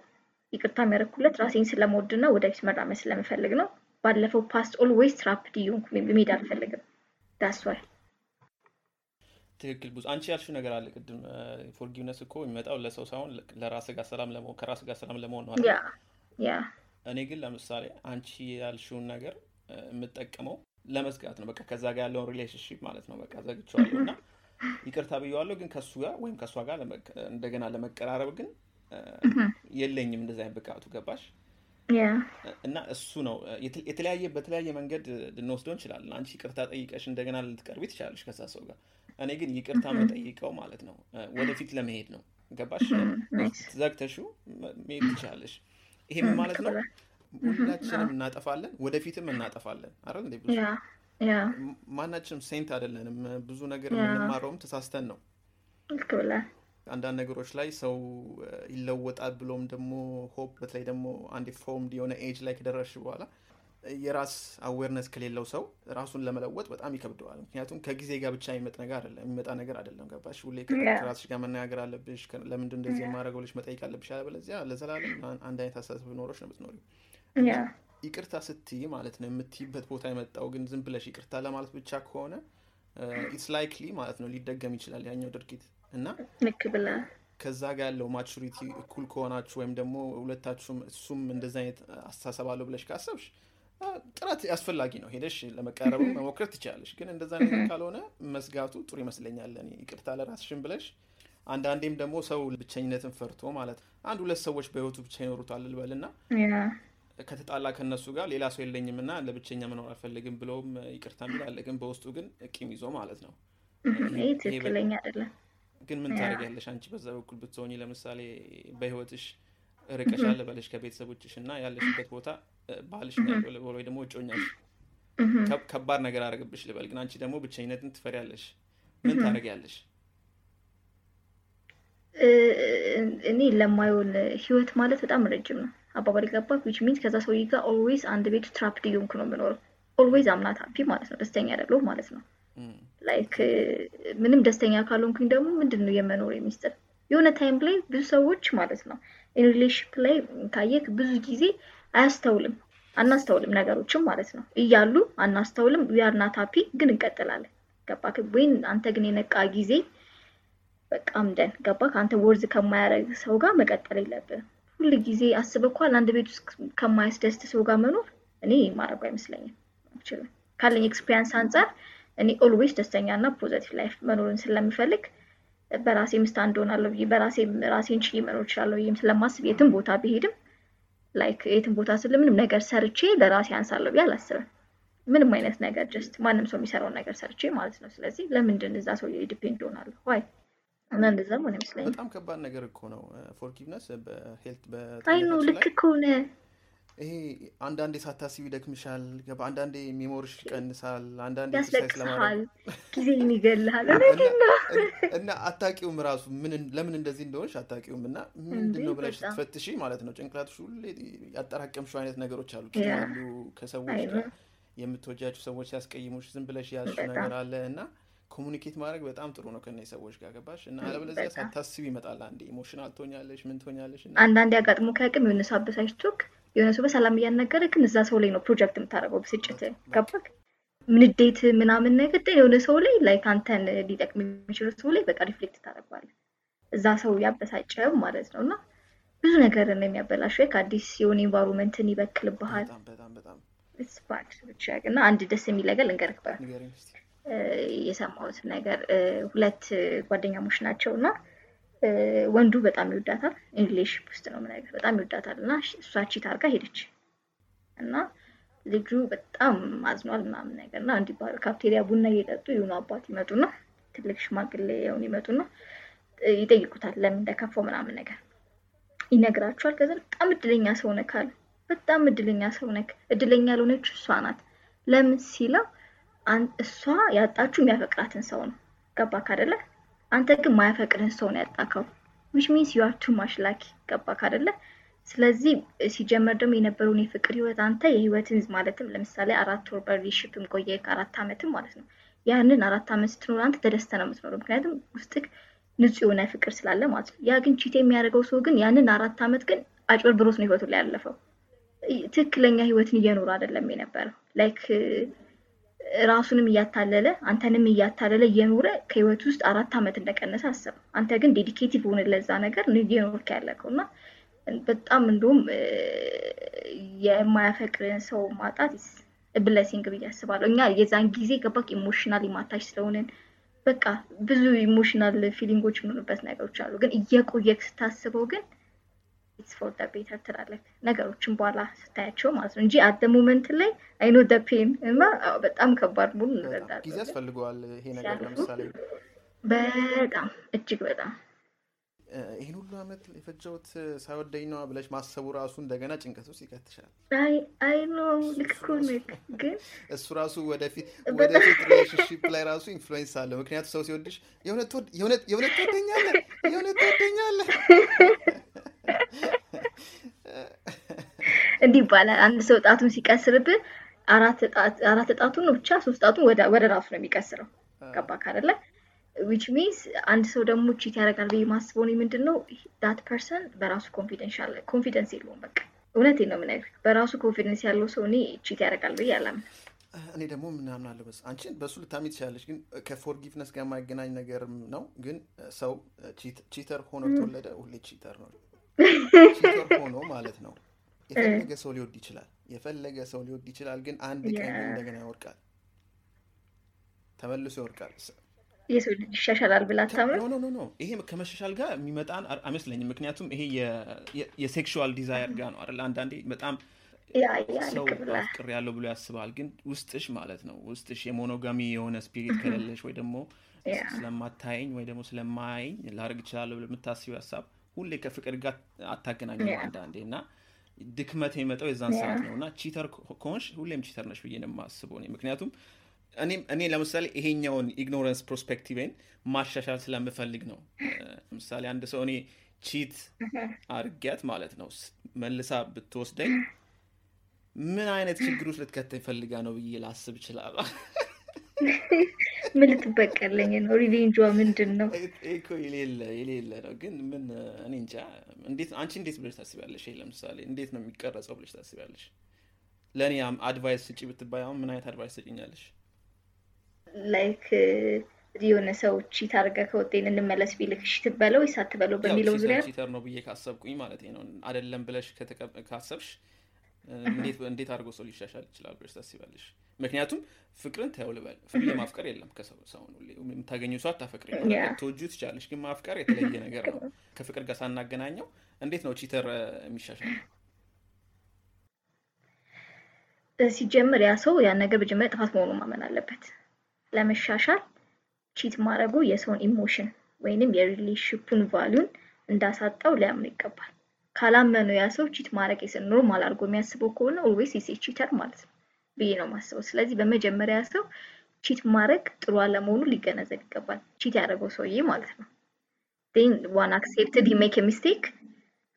ይቅርታ የሚያደርኩለት ራሴን ስለምወድና ወደፊት መራመድ ስለምፈልግ ነው። ባለፈው past always trapped እየሆንኩ መሄድ አልፈልግም። that's ትክክል ብዙ አንቺ ያልሽው ነገር አለ ቅድም forgiveness እኮ የሚመጣው ለሰው ሳይሆን ለራስ ጋር ሰላም ለመሆን ከራስ ጋር ሰላም ለመሆን ነው እኔ ግን ለምሳሌ አንቺ ያልሽውን ነገር የምጠቀመው ለመዝጋት ነው። በቃ ከዛ ጋር ያለውን relationship ማለት ነው። በቃ ዘግቼዋለሁ እና ይቅርታ ብየዋለሁ፣ ግን ከሱ ጋር ወይም ከእሷ ጋር እንደገና ለመቀራረብ ግን የለኝም እንደዚ አይነት ብቃቱ ገባሽ? እና እሱ ነው የተለያየ በተለያየ መንገድ ልንወስደው እንችላለን። አንቺ ይቅርታ ጠይቀሽ እንደገና ልትቀርቢ ትችላለሽ ከዛ ሰው ጋር። እኔ ግን ይቅርታ የምጠይቀው ማለት ነው ወደፊት ለመሄድ ነው ገባሽ? መ- መሄድ ትችላለሽ። ይሄ ምን ማለት ነው? ሁላችንም እናጠፋለን፣ ወደፊትም እናጠፋለን አይደል እንዴ? ብዙ ማናችንም saint አይደለንም። ብዙ ነገር የምንማረውም ተሳስተን ነው። አንዳንድ ነገሮች ላይ ሰው ይለወጣል ብሎም ደግሞ hope በተለይ ደግሞ አንድ formed የሆነ ኤጅ ላይ ከደረስሽ በኋላ የራስ awareness ከሌለው ሰው ራሱን ለመለወጥ በጣም ይከብደዋል። ምክንያቱም ከጊዜ ጋር ብቻ የሚመጥ ነገር አይደለም የሚመጣ ነገር አይደለም። ገባሽ? ሁሌ. ከራስሽ ጋር መነጋገር አለብሽ። ለምንድን እንደዚህ የማደርገው ብለሽ መጠየቅ አለብሽ። ያለበለዚያ ለዘላለም አን- አንድ አይነት አስተሳሰብ ኖሮሽ ነው የምትኖሪው። ይቅርታ ስትይ ማለት ነው የምትይበት ቦታ የመጣው ግን ዝም ብለሽ ይቅርታ ለማለት ብቻ ከሆነ it's likely ማለት ነው ሊደገም ይችላል ያኛው ድርጊት እና ልክ ብለህ ከዛ ጋር ያለው maturity እኩል ከሆናችሁ ወይም ደግሞ ሁለታችሁም እሱም እንደዚ አይነት አስተሳሰብ አለው ብለሽ ካሰብሽ ጥረት አስፈላጊ ነው። ሄደሽ ለመቀረብም መሞከር ትችላለሽ። ግን እንደዛ ነገር ካልሆነ መዝጋቱ ጥሩ ይመስለኛል። ይቅርታ ለራስሽን ብለሽ አንዳንዴም ደግሞ ሰው ብቸኝነትን ፈርቶ ማለት አንድ ሁለት ሰዎች በህይወቱ ብቻ ይኖሩታል ልበልና ያ ከተጣላ ከነሱ ጋር ሌላ ሰው የለኝም እና ለብቸኛ መኖር አልፈልግም ብለውም ይቅርታ የሚል አለ። ግን በውስጡ ግን ቂም ይዞ ማለት ነው። ይህ ትክክለኛ አይደለም። ግን ምን ታደርጊያለሽ አንቺ በዛ በኩል ብትሆኚ? ለምሳሌ በህይወትሽ ርቀሻል በለሽ ከቤተሰቦችሽ እና ያለሽበት ቦታ ባልሽ ወይ ደግሞ እጮኛሽ ከባድ ነገር አደረግብሽ ልበል። ግን አንቺ ደግሞ ብቸኝነትን ትፈሪያለሽ። ምን ታደርጊያለሽ? እ፣ እኔ ለማየውን ህይወት ማለት በጣም ረጅም ነው። አባባል ገባ which means ከዛ ሰውዬ ጋር always አንድ ቤት trapped እየሆንኩ ነው የምኖረው። always I'm not happy ማለት ነው። ደስተኛ አይደለሁም ማለት ነው። like ምንም ደስተኛ ካልሆንኩኝ ደግሞ ምንድን ነው የመኖር የሚስጥር? የሆነ time ላይ ብዙ ሰዎች ማለት ነው relationship ላይ ካየክ ብዙ ጊዜ አያስተውልም አናስተውልም ነገሮችም ማለት ነው እያሉ አናስተውልም we are not happy ግን እንቀጥላለን። ገባክ ወይን አንተ ግን የነቃ ጊዜ በቃ I'm done ገባክ አንተ worth ከማያደርግ ሰው ጋር መቀጠል የለብህም። ሁል ጊዜ አስበኳል አንድ ቤት ውስጥ ከማያስደስት ሰው ጋር መኖር እኔ ማድረጉ አይመስለኝም። አልችልም። ካለኝ experience አንጻር እኔ always ደስተኛ እና positive life መኖርን ስለምፈልግ በራሴ stand ሆናለሁ ብዬ በራሴ ራሴን ችዬ መኖር እችላለሁ ብዬም ስለማስብ የትም ቦታ ብሄድም like የትም ቦታ ስለ ምንም ነገር ሰርቼ ለራሴ አንሳለሁ ብዬ አላስብም። ምንም አይነት ነገር just ማንም ሰው የሚሰራውን ነገር ሰርቼ ማለት ነው። ስለዚህ ለምንድን እዛ ሰው depend ሆናለሁ? why እና እንደዛ ሆነ ይመስለኛል። በጣም ከባድ ነገር እኮ ነው forgiveness በ health በጤንነታችን ልክ ከሆነ ይሄ አንዳንዴ ሳታስቢ ይደክምሻል፣ አንዳንዴ memory ሽ ይቀንሳል፣ አንዳንዴ ለማድረግ ጊዜን ይገልሃል። እና አታውቂውም ራሱ ምን ለምን እንደዚህ እንደሆንሽ አታውቂውም። እና ምንድን ነው ብለሽ ስትፈትሺ ማለት ነው ጭንቅላትሽ ሁሌ ያጠራቀምሽው አይነት ነገሮች አሉ። አሉ፣ ከሰዎች ጋር የምትወጃቸው ሰዎች ሲያስቀይሙሽ ዝም ብለሽ ያዝሽው ነገር አለ እና communicate ማድረግ በጣም ጥሩ ነው ከእነዚህ ሰዎች ጋር ገባሽ። እና አለበለዚያ ሳታስቢ ይመጣል አንዴ emotional ትሆኛለሽ፣ ምን ትሆኛለሽ እና አንዳንዴ አጋጥሞ ከአቅም የሆነ ሰው አበሳጭቶክ የሆነ ሰው በሰላም እያናገረ ግን እዛ ሰው ላይ ነው ፕሮጀክት የምታደርገው ብስጭት። ገባክ ምንዴት ምናምን ነገር የሆነ ሰው ላይ like አንተን ሊጠቅም የሚችለው ሰው ላይ በቃ reflect ታደርገዋለህ። እዛ ሰው ያበሳጨው ማለት ነው። እና ብዙ ነገር ነው የሚያበላሸው። ከአዲስ የሆነ environment ን ይበክልብሃል እና አንድ ደስ የሚል ነገር ልንገርህ የሰማሁት ነገር ሁለት ጓደኛሞች ናቸው። እና ወንዱ በጣም ይወዳታል English ውስጥ ነው የምነግርህ በጣም ይወዳታል እና እሷ cheat አድርጋ ሄደች እና ልጁ በጣም አዝኗል ምናምን ነገር እና እንዲባሉ ካፍቴሪያ ቡና እየጠጡ የሆኑ አባት ይመጡና ትልቅ ሽማግሌ የሆኑ ይመጡና ይጠይቁታል ለምን እንደከፋው ምናምን ነገር ይነግራቸዋል። ከዛ በጣም እድለኛ ሰው ነህ ካለ በጣም እድለኛ ሰው ነህ። እድለኛ ያልሆነችው እሷ ናት። ለምን ሲለው እሷ ያጣችው የሚያፈቅራትን ሰው ነው። ገባክ አይደለ? አንተ ግን ማያፈቅርን ሰው ነው ያጣከው። which means you are too much lucky። ገባክ አይደለ? ስለዚህ ሲጀመር ደግሞ የነበረውን የፍቅር ህይወት አንተ የህይወትን ማለትም ለምሳሌ አራት ወር በ relationship ም ቆየ ከአራት ዓመትም ማለት ነው። ያንን አራት ዓመት ስትኖር አንተ ተደስተ ነው የምትኖረው፣ ምክንያቱም ውስጥክ ንጹህ የሆነ ፍቅር ስላለ ማለት ነው። ያ ግን cheat የሚያደርገው ሰው ግን ያንን አራት ዓመት ግን አጭበርብሮት ነው ህይወቱ ላይ ያለፈው። ትክክለኛ ህይወትን እየኖረ አይደለም የነበረው like ራሱንም እያታለለ አንተንም እያታለለ እየኖረ ከህይወት ውስጥ አራት ዓመት እንደቀነሰ አስብ። አንተ ግን dedicative ሆነ ለዛ ነገር እየኖርክ ያለከው እና በጣም እንደውም እ፣ የማያፈቅርን ሰው ማጣት blessing ብዬ አስባለሁ። እኛ የዛን ጊዜ ገባክ emotional attached ስለሆንን በቃ ብዙ emotional feeling ኦች የምንሆንበት ነገሮች አሉ። ግን እየቆየክ ስታስበው ግን it's for the better ትላለህ። ነገሮችን በኋላ ስታያቸው ማለት ነው። እንጂ at moment ላይ I know the pain እና በጣም ከባድ በጣም ጊዜ ያስፈልገዋል ይሄ ነገር ለምሳሌ። በጣም እጅግ በጣም። ይህን ሁሉ አመት የፈጀሁት ሳይወደኝ ነዋ ብለሽ ማሰቡ ራሱ እንደገና ጭንቀት ውስጥ ይከትሻል። አይ አይ no ልክ እሱ እኮ ራሱ ነህ ግን እሱ ራሱ ወደፊት ወደፊት relationship ላይ ራሱ influence አለ። ምክንያቱ ሰው ሲወድሽ የእውነት ትወደኛለህ? የእውነት ትወደኛለህ እንዲህ ይባላል። አንድ ሰው ጣቱን ሲቀስርብህ አራት ጣቱን ነው ብቻ ሶስት ጣቱን ወደ ራሱ ነው የሚቀስረው። ገባክ አይደለ? which means አንድ ሰው ደግሞ cheat ያደርጋል ብዬ ማስበው እኔ ምንድን ነው that person በራሱ confidence የለውም። በቃ እውነቴን ነው የምነግርህ። በራሱ confidence ያለው ሰው እኔ cheat ያደርጋል ብዬ አላምንም። እኔ ደግሞ ምናምን አለ በስ አንቺን በእሱ ልታሚ ትችላለች፣ ግን ከፎርጊቭነስ ጋር የማይገናኝ ነገርም ነው። ግን ሰው ቺተር ሆኖ ተወለደ፣ ሁሌ ቺተር ነው። ሆኖ ማለት ነው የፈለገ ሰው ሊወድ ይችላል፣ የፈለገ ሰው ሊወድ ይችላል። ግን አንድ ቀን እንደገና ይወድቃል፣ ተመልሶ ይወድቃል። የሰው ልጅ ይሻሻላል ብላ ታምር ኖ ኖ ኖ ይሄ ከመሻሻል ጋር የሚመጣን አይመስለኝም። ምክንያቱም ይሄ የሴክሹዋል ዲዛየር ጋር ነው አይደል? አንዳንዴ በጣም ሰው ፍቅር ያለው ብሎ ያስባል። ግን ውስጥሽ ማለት ነው ውስጥሽ የ monogamy የሆነ spirit ከሌለሽ ወይ ደግሞ ስለማታየኝ ወይ ደግሞ ስለማያየኝ ላደርግ እችላለሁ ብሎ የምታስቢው ሀሳብ ሁሌ ከፍቅር ጋር አታገናኙ አንዳንዴ እና ድክመት የሚመጣው የዛን ሰዓት ነው እና cheater ከሆንሽ ሁሌም cheater ነሽ ብዬ ነው የማስበው እኔ ምክንያቱም እኔ ለምሳሌ ይሄኛውን ignorance perspective ን ማሻሻል ስለምፈልግ ነው። ለምሳሌ አንድ ሰው እኔ cheat አርጌያት ማለት ነው መልሳ ብትወስደኝ ምን አይነት ችግር ውስጥ ልትከተኝ ፈልጋ ነው ብዬ ላስብ እችላለሁ። ምን ልትበቀለኝ ነው? revenge ኧ ምንድን ነው? እኮ የሌለ የሌለ ነው። ግን ምን እኔ እንጃ። እንዴት አንቺ እንዴት ብለሽ ታስቢያለሽ? ይሄ ለምሳሌ እንዴት ነው የሚቀረጸው ብለሽ ታስቢያለሽ? ለእኔ advice ስጪ ብትባይ አሁን ምን አይነት advice ትሰጭኛለሽ? like የሆነ ሰው ቺት አድርገህ ከወጤን እንመለስ ቢልክ እሺ ትበለው ወይስ አትበለው በሚለው ዙሪያ ቺተር ነው ብዬ ካሰብኩኝ ማለት ነው። አይደለም ብለሽ ካሰብሽ እንዴት አድርጎ ሰው ሊሻሻል ይችላል ብለሽ ታስቢያለሽ? ምክንያቱም ፍቅርን ተይው ልበል፣ ሁሌ ማፍቀር የለም ከሰው የምታገኘው ሰው አታፈቅሪ ተወጁ ትቻለሽ፣ ግን ማፍቀር የተለየ ነገር ነው። ከፍቅር ጋር ሳናገናኘው እንዴት ነው ቺተር የሚሻሻል? ሲጀምር ያ ሰው ያን ነገር በጀመሪያ ጥፋት መሆኑን ማመን አለበት። ለመሻሻል cheat ማድረጉ የሰውን emotion ወይንም የ relationship ኡን value ን እንዳሳጣው ሊያምኑ ይገባል። ካላመኑ ያ ሰው cheat ማድረግ normal አድርጎ የሚያስበው ከሆነ always is cheater ማለት ነው ብዬ ነው የማስበው። ስለዚህ በመጀመሪያ ሰው cheat ማድረግ ጥሩ አለመሆኑ ሊገነዘብ ይገባል። cheat ያደረገው ሰውዬ ማለት ነው። ን one accepted make mistake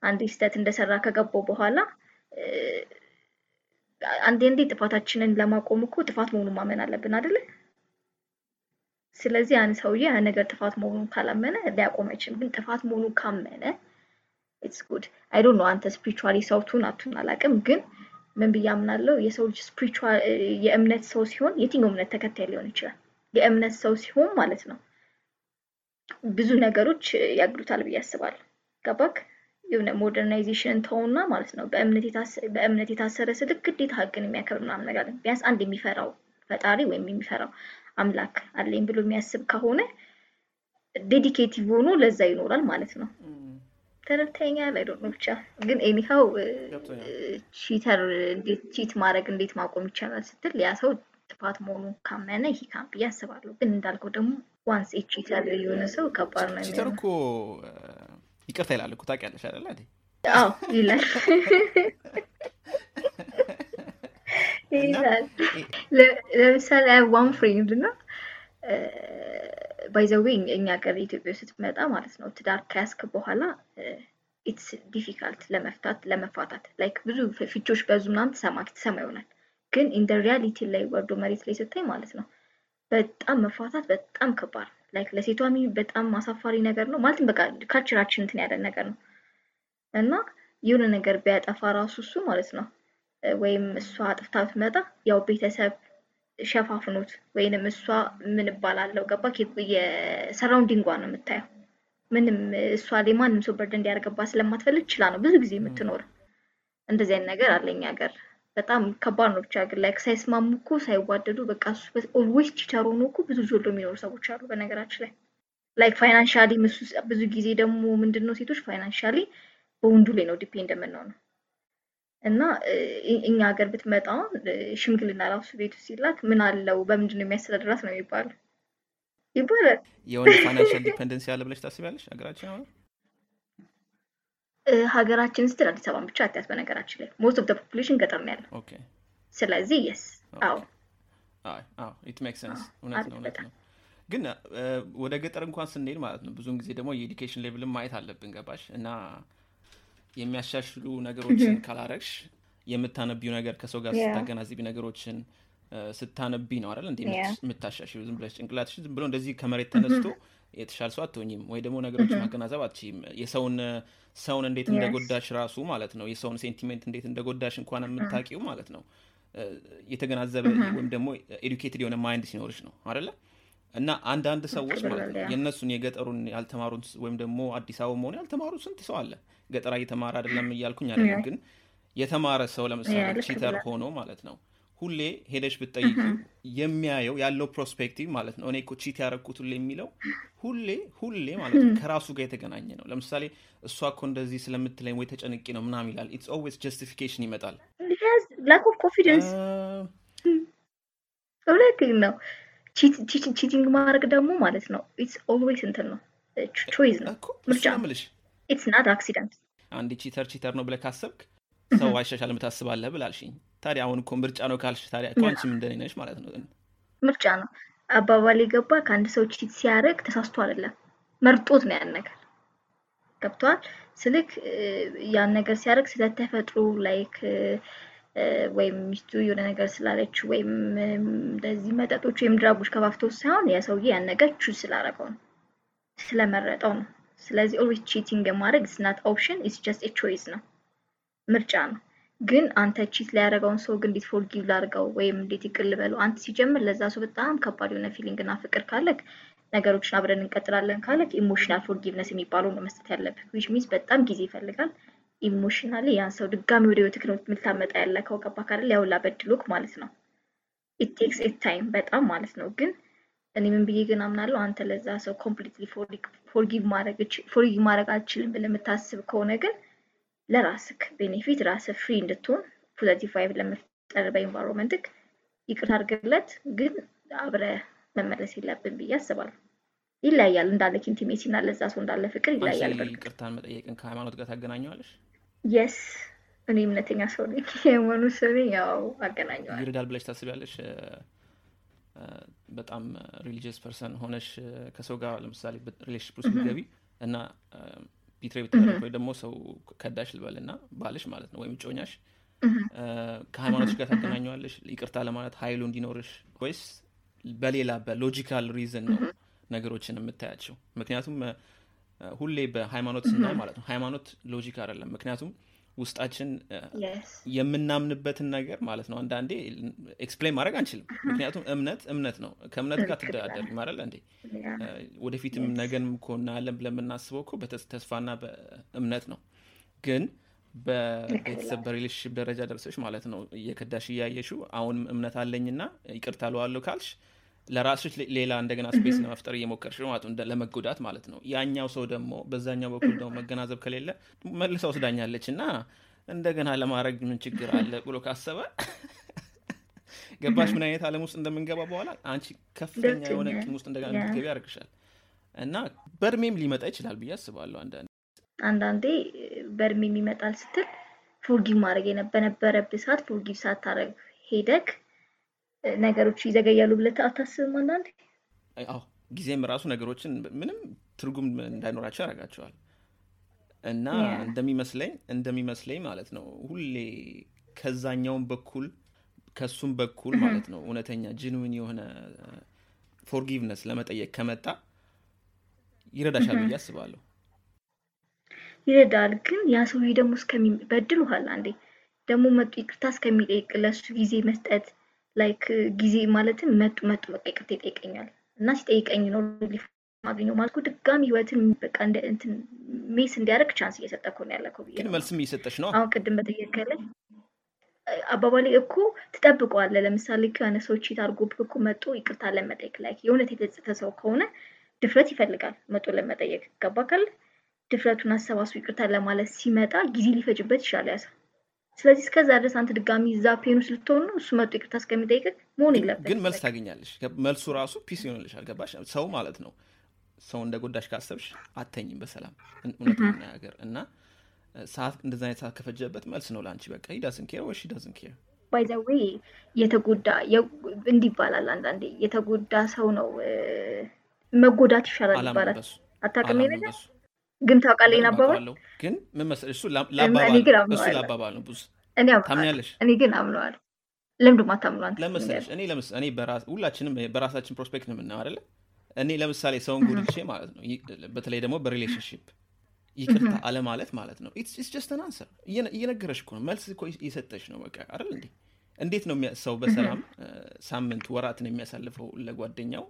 አንድ ስህተት እንደሰራ ከገባው በኋላ አንዴ ጥፋታችንን ለማቆም እኮ ጥፋት መሆኑን ማመን አለብን አይደለ? ስለዚህ ያን ሰውዬ ያ ነገር ጥፋት መሆኑን ካላመነ ሊያቆም አይችልም። ግን ጥፋት መሆኑን ካመነ it's good I don't know አንተ spiritually ሰውቱን አቱን አላውቅም፣ ግን ምን ብዬ አምናለሁ የሰው ልጅ spiritual የእምነት ሰው ሲሆን የትኛው እምነት ተከታይ ሊሆን ይችላል። የእምነት ሰው ሲሆን ማለት ነው ብዙ ነገሮች ያግዱታል ብዬ አስባለሁ። ገባክ? የሆነ modernization ተውና ማለት ነው በእምነት የታሰረ ስልክ ግዴታ ህግን የሚያከብር ምናምን ነገር ቢያንስ አንድ የሚፈራው ፈጣሪ ወይም የሚፈራው አምላክ አለኝ ብሎ የሚያስብ ከሆነ dedicative ሆኖ ለዛ ይኖራል ማለት ነው። ተረድተኛል? I don't know ብቻ ግን anyhow cheater እንዴት cheat ማድረግ እንዴት ማቆም ይቻላል ስትል ያ ሰው ጥፋት መሆኑን ካመነ ይሄ come ብዬ አስባለሁ። ግን እንዳልከው ደግሞ once cheater የሆነ ሰው ከባድ ነው። cheater እኮ ይቅርታ ይላል እኮ ታውቂያለሽ አይደለ? አዎ ይላል ይላል። ለምሳሌ one friend እና by the way እኛ ሀገር ኢትዮጵያ ስትመጣ ማለት ነው ትዳር ከያዝክ በኋላ it's difficult ለመፍታት ለመፋታት like ብዙ ፍቾች በዙ ምናምን ትሰማ ትሰማ ይሆናል። ግን in the reality ላይ ወርዶ መሬት ላይ ስታይ ማለት ነው በጣም መፋታት በጣም ከባድ like ለሴቷ በጣም አሳፋሪ ነገር ነው። ማለትም በቃ culture ኣችን እንትን ያለ ነገር ነው። እና የሆነ ነገር ቢያጠፋ ራሱ እሱ ማለት ነው ወይም እሷ አጥፍታ ብትመጣ ያው ቤተሰብ ሸፋፍኖት ወይንም እሷ ምን እልሃለሁ ገባህ የ surrounding ጓ ነው የምታየው። ምንም እሷ ላይ ማንም ሰው burden እንዲያደርግባት ስለማትፈልግ ችላ ነው ብዙ ጊዜ የምትኖር። እንደዚህ አይነት ነገር እኛ ሀገር በጣም ከባድ ነው። ብቻ ግን like ሳይስማሙ እኮ ሳይዋደዱ በቃ እሱ always cheater ሆኖ እኮ ብዙ ጆሎ የሚኖሩ ሰዎች አሉ። በነገራችን ላይ like financially ብዙ ጊዜ ደግሞ ምንድን ነው ሴቶች financially በወንዱ ላይ ነው depend የምንሆነው እና እኛ ሀገር ብትመጣ ሽምግልና ራሱ ቤቱ ሲላክ ምን አለው? በምንድን ነው የሚያስተዳድራት ነው የሚባለው? ይባላል። የሆነ ፋይናንሻል ዲፔንደንስ ያለ ብለሽ ታስቢያለሽ ሀገራችን አሁን? ሀገራችን ስትል አዲስ አበባን ብቻ አትያት። በነገራችን ላይ። most of population ገጠር ነው ያለው። ስለዚህ yes አዎ። it make sense እውነት ነው እውነት ነው። ግን ወደ ገጠር እንኳን ስንሄድ ማለት ነው ብዙውን ጊዜ ደግሞ የ education level ን ማየት አለብን። ገባሽ? እና የሚያሻሽሉ ነገሮችን ካላረግሽ የምታነቢው ነገር ከሰው ጋር ስታገናዝቢ ነገሮችን ስታነቢ ነው አይደል? እንደ የምታሻሽሉ ዝም ብለሽ ጭንቅላትሽ ዝም ብሎ እንደዚህ ከመሬት ተነስቶ የተሻለ ሰው አትሆኝም ወይ ደግሞ ነገሮችን ማገናዘብ አትችይም። የሰውን ሰውን እንዴት እንደጎዳሽ ራሱ ማለት ነው። የሰውን sentiment እንዴት እንደጎዳሽ እንኳን የምታውቂው ማለት ነው። የተገናዘበ ወይም ደግሞ educated የሆነ mind ሲኖርሽ ነው አደለ እና አንዳንድ ሰዎች ማለት ነው የእነሱን የገጠሩን ያልተማሩን ወይም ደግሞ አዲስ አበባ መሆኑ ያልተማሩ ስንት ሰው አለ። ገጠራ እየተማረ አይደለም እያልኩኝ አይደለም ግን የተማረ ሰው ለምሳሌ cheater ሆኖ ማለት ነው ሁሌ ሄደሽ ብትጠይቅ የሚያየው ያለው prospective ማለት ነው። እኔ እኮ cheat ያደረግኩት ሁሌ የሚለው ሁሌ ሁሌ ማለት ነው ከራሱ ጋር የተገናኘ ነው። ለምሳሌ እሷ እኮ እንደዚህ ስለምትለኝ ወይ ተጨንቄ ነው ምናም ይላል። it's always justification ይመጣል። እውነቴን ነው cheating ማድረግ ደግሞ ማለት ነው it's always እንትን ነው choice ነው ምርጫ it's not accident አንድ cheater cheater ነው ብለህ ካሰብክ ሰው አይሻሻልም ታስባለህ ብለሽኛል ታዲያ አሁን እኮ ምርጫ ነው ካልሽ ታዲያ እኮ አንቺም እንደኔ ነሽ ማለት ነው ምርጫ ነው። አባባሌ ገባህ አንድ ሰው cheat ሲያደርግ ተሳስቶ አይደለም መርጦት ነው ያን ነገር። ገብቶሃል ስልህ ያን ነገር ሲያደርግ ስለተፈጥሮ like ወይም ሚስቱ የሆነ ነገር ስላለች ወይም እንደዚህ መጠጦች ወይም drug ኦች ከባፍቶ ሳይሆን ያ ሰውዬ ያን ነገር choose ስላደረገው ነው ስለመረጠው ነው። ስለዚህ always cheating ማድረግ it's not option it's just choice ነው ምርጫ ነው። ግን አንተ cheat ላይ ያደረገውን ሰው ግን እንዴት forgive ላድርገው ወይም እንዴት ይቅር ልበለው? አንተ ሲጀምር ለዛ ሰው በጣም ከባድ የሆነ feeling እና ፍቅር ካለክ ነገሮችን አብረን እንቀጥላለን ካለክ emotional forgiveness የሚባለው ነው መስጠት ያለብህ which means በጣም ጊዜ ይፈልጋል emotionally ያን ሰው ድጋሚ ወደ ህይወትህ ነው የምታመጣ ያለከው ገባ ካለ ያውላ በድሎክ ማለት ነው። it time በጣም ማለት ነው። ግን እኔ ምን ብዬ ግን አምናለሁ? አንተ ለዛ ሰው completely forgive ማድረግ አልችልም ብለህ የምታስብ ከሆነ ግን ለራስክ benefit ራስህ free እንድትሆን positive vibe ለመፍጠር በ environment ክ ይቅርታ አድርግለት ግን አብሮ መመለስ የለብን ብዬ አስባለሁ። ይለያያል። እንዳለ intimacy እና ለዛ ሰው እንዳለ ፍቅር ይለያያል። ይቅርታን መጠየቅን ከሃይማኖት ጋር ታገናኘዋለሽ yes እኔ እምነተኛ ሰው ነኝ። የመኑ ሰው ያው አገናኘዋል ይረዳል ብለሽ ታስቢያለሽ? በጣም religious person ሆነሽ ከሰው ጋር ለምሳሌ relationship ውስጥ ብትገቢ እና betray ብትደረግ ወይ ደግሞ ሰው ከዳሽ ልበል እና ባልሽ ማለት ነው ወይም ጮኛሽ ከሃይማኖቶች ጋር ታገናኘዋለሽ? ይቅርታ ለማለት ሀይሉ እንዲኖርሽ ወይስ በሌላ በ logical reason ነው ነገሮችን የምታያቸው? ምክንያቱም ሁሌ በሃይማኖት ስናይ ማለት ነው። ሃይማኖት logic አይደለም። ምክንያቱም ውስጣችን የምናምንበትን ነገር ማለት ነው። አንዳንዴ explain ማድረግ አንችልም። ምክንያቱም እምነት እምነት ነው። ከእምነት ጋር ትደራደሪያለሽ እንዴ? ወደፊትም ነገን እኮ እናያለን ብለን የምናስበው እኮ በተስፋና በእምነት ነው። ግን በቤተሰብ በ relationship ደረጃ ደርሰሽ ማለት ነው እየከዳሽ እያየሽው አሁንም እምነት አለኝና ይቅርታ እለዋለሁ ካልሽ ለራስሽ ሌላ እንደገና space ለመፍጠር እየሞከርሽ ማለት ነው ለመጎዳት ማለት ነው። ያኛው ሰው ደግሞ በዛኛው በኩል ደግሞ መገናዘብ ከሌለ መልሳ ወስዳኛለች እና እንደገና ለማድረግ ምን ችግር አለ ብሎ ካሰበ ገባሽ? ምን አይነት አለም ውስጥ እንደምንገባ በኋላ አንቺ ከፍተኛ የሆነ ቂም ውስጥ እንደገና እንድትገቢ ያደርግሻል። እና በእድሜም ሊመጣ ይችላል ብዬ አስባለሁ አንዳንድ አንዳንዴ በእድሜም ይመጣል ስትል forgive ማድረግ በነበረብህ ሰዓት forgive ሳታረግ ሄደክ ነገሮች ይዘገያሉ ብለህ አታስብም? አንዳንዴ አዎ ጊዜም ራሱ ነገሮችን ምንም ትርጉም እንዳይኖራቸው ያደርጋቸዋል። እና እንደሚመስለኝ እንደሚመስለኝ ማለት ነው ሁሌ ከዛኛውን በኩል ከሱም በኩል ማለት ነው እውነተኛ genuine የሆነ forgiveness ለመጠየቅ ከመጣ ይረዳሻል ብዬ አስባለሁ። ይረዳል። ግን ያ ሰውዬ ደግሞ እስከሚበድሉሃል አንዴ ደግሞ መጡ ይቅርታ እስከሚጠይቅ ለሱ ጊዜ መስጠት like ጊዜ ማለትም መጡ መጡ በቃ ይቅርታ ይጠይቀኛል እና ሲጠይቀኝ ነው ማግኘው ማለት ድጋሚ ህይወትን በቃ እንደ እንትን mess እንዲያደርግ chance እየሰጠ እኮ ነው ያለከው ብዬ ግን መልስም እየሰጠች ነው። አሁን ቅድም በጠየቀለኝ አባባሌ እኮ ትጠብቀዋለህ። ለምሳሌ ከሆነ ሰዎች አድርጎብህ እኮ መጦ ይቅርታ ለመጠየቅ ላይ የእውነት የተጸጸተ ሰው ከሆነ ድፍረት ይፈልጋል መጦ ለመጠየቅ ገባ ካለ ድፍረቱን አሰባስቦ ይቅርታ ለማለት ሲመጣ ጊዜ ሊፈጅበት ይችላል ያ ሰው። ስለዚህ እስከዛ ድረስ አንተ ድጋሚ እዛ pain ውስጥ ልትሆን ነው። እሱ መጡ ይቅርታ እስከሚጠይቅ መሆን የለበት። ግን መልስ ታገኛለሽ። መልሱ ራሱ peace ይሆንልሻል። ገባሽ? ሰው ማለት ነው ሰው እንደ ጎዳሽ ካሰብሽ አተኝም በሰላም እውነት መናገር እና ሰዓት እንደዚ አይነት ሰዓት ከፈጀበት መልስ ነው ለአንቺ በቃ he doesn't care ወይ he doesn't care by the way የተጎዳ እንዲህ ይባላል አንዳንዴ የተጎዳ ሰው ነው መጎዳት ይሻላል ይባላል። አታውቅም ነገር ግን ታውቃለህ ይሄን አባባል? ግን ምን መሰለሽ እሱ ለአባባል ነው። ብዙ ታምኛለሽ? እኔ ግን አምነዋል ማታምነው አንተ ለመሰለሽ እኔ እኔ ሁላችንም በራሳችን prospect ነው የምናየው አይደለ? እኔ ለምሳሌ ሰውን ጎድቼ ማለት ነው በተለይ ደግሞ በ relationship ይቅርታ አለማለት ማለት ነው። it's just an answer። እየነገረሽ እኮ ነው። መልስ እኮ እየሰጠች ነው በቃ አይደል እንዴ? እንዴት ነው ሰው በሰላም ሳምንት ወራትን የሚያሳልፈው ለጓደኛው?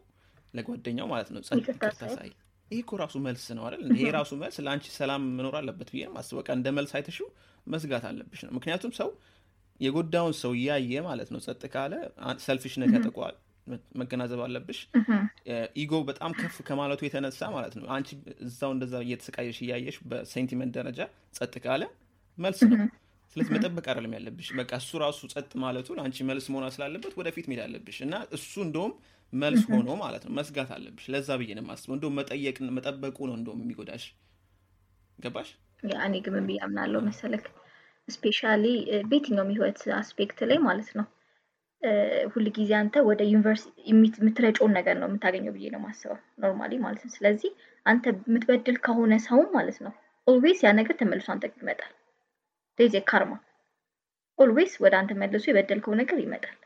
ለጓደኛው ማለት ነው። ይቅርታ ሳይል? ይህ እኮ ራሱ መልስ ነው አይደል? ይሄ ራሱ መልስ ለአንቺ ሰላም መኖር አለበት ብዬ የማስበው። በቃ እንደ መልስ አይተሽው መዝጋት አለብሽ ነው። ምክንያቱም ሰው የጎዳውን ሰው እያየ ማለት ነው ጸጥ ካለ selfish ነት ያጠቋል መገናዘብ አለብሽ። ego በጣም ከፍ ከማለቱ የተነሳ ማለት ነው አንቺ እዛው እንደዛ እየተሰቃየሽ እያየሽ በ sentiment ደረጃ ጸጥ ካለ መልስ ነው። ስለዚህ መጠበቅ አይደለም ያለብሽ። በቃ እሱ ራሱ ጸጥ ማለቱ ለአንቺ መልስ መሆን ስላለበት ወደፊት መሄድ አለብሽ። እና እሱ እንደውም መልስ ሆኖ ማለት ነው መስጋት አለብሽ። ለዛ ብዬ ነው የማስበው። እንደውም መጠየቅ መጠበቁ ነው እንደውም የሚጎዳሽ። ገባሽ? እኔ ግን ምን ብዬ አምናለሁ መሰለክ? especially በየትኛውም ህይወት aspect ላይ ማለት ነው ሁል ጊዜ አንተ ወደ universe የምትረጨውን ነገር ነው የምታገኘው ብዬ ነው ማስበው normally ማለት ነው። ስለዚህ አንተ የምትበድል ከሆነ ሰውም ማለት ነው always ያ ነገር ተመልሶ አንተ ይመጣል። that's karma always ወደ አንተ መልሶ የበደልከው ነገር ይመጣል።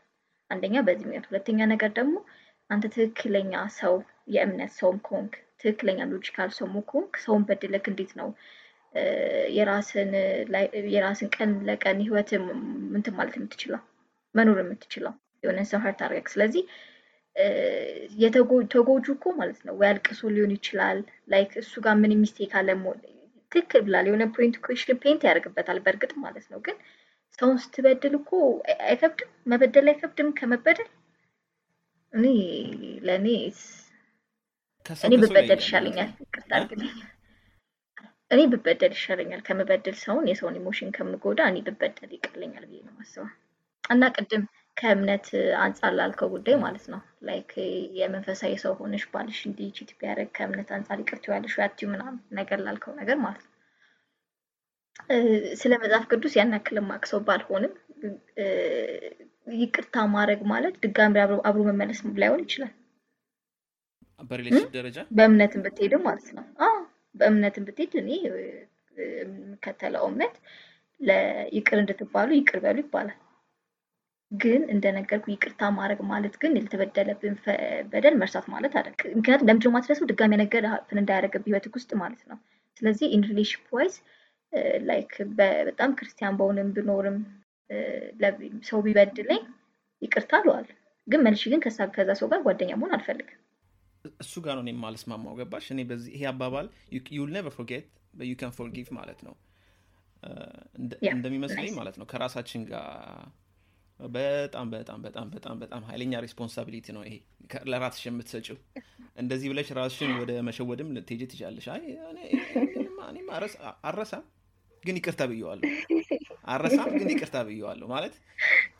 አንደኛ በዚህ ምክንያት ሁለተኛ ነገር ደግሞ አንተ ትክክለኛ ሰው የእምነት ሰውም ከሆንክ ትክክለኛ logical ሰውም ከሆንክ ሰውን በድለክ እንዴት ነው? የራስን ቀን ለቀን ህይወት ምንትን ማለት የምትችለው? መኖር የምትችለው? የሆነ ሰው hurt አድርገህ። ስለዚህ ተጎጁ እኮ ማለት ነው። ወይ አልቅሶ ሊሆን ይችላል። like እሱ ጋር ምን mistake አለ ትክክል ብላል የሆነ point question point ያደርግበታል በእርግጥ ማለት ነው። ግን ሰውን ስትበድል እኮ አይከብድም? መበደል አይከብድም? ከመበደል እኔ ለእኔ እኔ ብበደል ይሻለኛል። ይቅርታ አድርግልኝ እኔ ብበደል ይሻለኛል ከምበደል ሰውን የሰውን emotion ከምጎዳ እኔ ብበደል ይቀለኛል ብዬ ነው ማስበው እና ቅድም ከእምነት አንጻር ላልከው ጉዳይ ማለት ነው። like የመንፈሳዊ ሰው ሆነሽ ባልሽ እንዲህ cheat ቢያደርግ ከእምነት አንጻር ይቅርት ያለሽ ያትዩ ምናምን ነገር ላልከው ነገር ማለት ነው። ስለ መጽሐፍ ቅዱስ ያን ያክል ሰው ባልሆንም ይቅርታ ማድረግ ማለት ድጋሚ አብሮ መመለስ ላይሆን ይችላል። በ relation ደረጃ? በእምነትን ብትሄድም ማለት ነው። በእምነትን ብትሄድ እኔ የምከተለው እምነት ለይቅር እንድትባሉ ይቅር በሉ ይባላል። ግን እንደነገርኩ ይቅርታ ማድረግ ማለት ግን ያልተበደለብን በደል መርሳት ማለት አለ ምክንያቱም ለምንድነው ማትረሰው ድጋሚ ነገር happen እንዳያደረገብህ ህይወትክ ውስጥ ማለት ነው። ስለዚህ in relationship wise like በጣም ክርስቲያን በሆንም ብኖርም ሰው ቢበድለኝ ይቅርታ አለዋል ግን መልሽ ግን ከዛ ሰው ጋር ጓደኛ መሆን አልፈልግም እሱ ጋር ነው የማልስማማው ገባሽ እኔ በዚህ ይሄ አባባል you'll never forget you can forgive ማለት ነው እንደሚመስለኝ ማለት ነው ከራሳችን ጋር በጣም በጣም በጣም በጣም በጣም ኃይለኛ responsibility ነው ይሄ ለራስሽ የምትሰጭው እንደዚህ ብለሽ ራስሽን ወደ መሸወድም ልትሄጂ ትችላለሽ አይ አረሳም ግን ይቅርታ ብየዋለሁ። አረሳም ግን ይቅርታ ብየዋለሁ። ማለት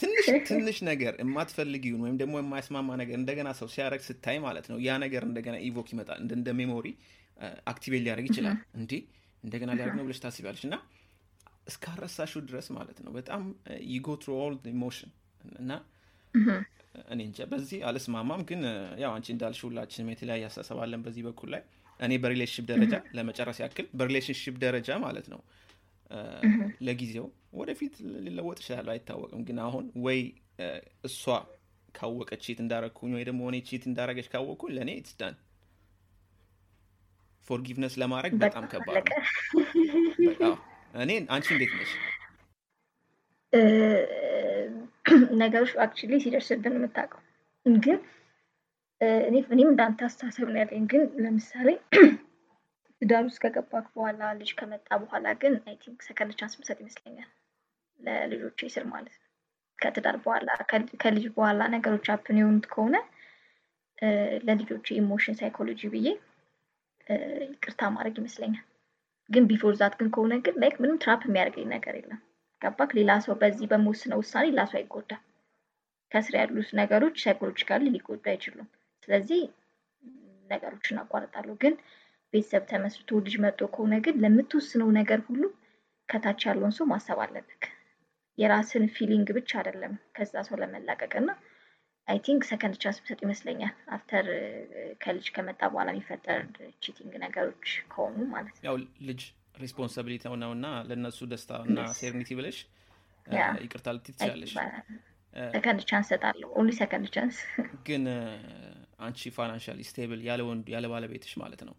ትንሽ ትንሽ ነገር የማትፈልጊውን ወይም ደግሞ የማያስማማ ነገር እንደገና ሰው ሲያደረግ ስታይ ማለት ነው ያ ነገር እንደገና evoke ይመጣል። እንደ memory activate ሊያደርግ ይችላል። እንዲህ እንደገና ሊያደርግ ነው ብለሽ ታስቢያለሽ? እና እስካረሳሹ ድረስ ማለት ነው በጣም you go through all emotion እና እኔ እንጃ በዚህ አልስማማም። ግን ያው አንቺ እንዳልሽ ሁላችንም የተለያየ አስተሳሰብ አለን በዚህ በኩል ላይ። እኔ በ relationship ደረጃ ለመጨረስ ያክል በ relationship ደረጃ ማለት ነው ለጊዜው ወደፊት ሊለወጥ ይችላል አይታወቅም። ግን አሁን ወይ እሷ ካወቀች cheat እንዳረግኩኝ ወይ ደግሞ እኔ cheat እንዳረገች ካወቅኩኝ ለእኔ it's done forgiveness ለማድረግ በጣም ከባድ ነው። እኔ አንቺ እንዴት ነሽ? ነገሮች actually ሲደርስብን የምታውቀው። ግን እኔም እንዳንተ አስተሳሰብ ነው ያለኝ። ግን ለምሳሌ ትዳር ውስጥ ከገባክ በኋላ ልጅ ከመጣ በኋላ ግን I think second chance ምሰጥ ይመስለኛል። ለልጆቼ ስል ማለት ነው። ከትዳር በኋላ ከልጅ በኋላ ነገሮች happen የሆኑት ከሆነ ለልጆቼ emotion psychology ብዬ ይቅርታ ማድረግ ይመስለኛል። ግን before that ግን ከሆነ ግን like ምንም trap የሚያደርገኝ ነገር የለም። ገባክ? ሌላ ሰው በዚህ በመወስነው ውሳኔ ሌላ ሰው አይጎዳም። ከስር ያሉት ነገሮች psychologically ሊጎዱ አይችሉም። ስለዚህ ነገሮችን አቋርጣለሁ። ግን ቤተሰብ ተመስርቶ ልጅ መጦ ከሆነ ግን ለምትወስነው ነገር ሁሉ ከታች ያለውን ሰው ማሰብ አለብክ የራስን feeling ብቻ አይደለም ከዛ ሰው ለመላቀቅ እና I think second chance ብሰጥ ይመስለኛል after ከልጅ ከመጣ በኋላ የሚፈጠር cheating ነገሮች ከሆኑ ማለት ነው። ያው ልጅ responsibility ነው እና ለእነሱ ደስታ እና serenity ብለሽ ይቅርታ ልትይ ትችላለሽ second chance ሰጣለሁ only second chance ግን አንቺ financially stable ያለ ባለቤትሽ ማለት ነው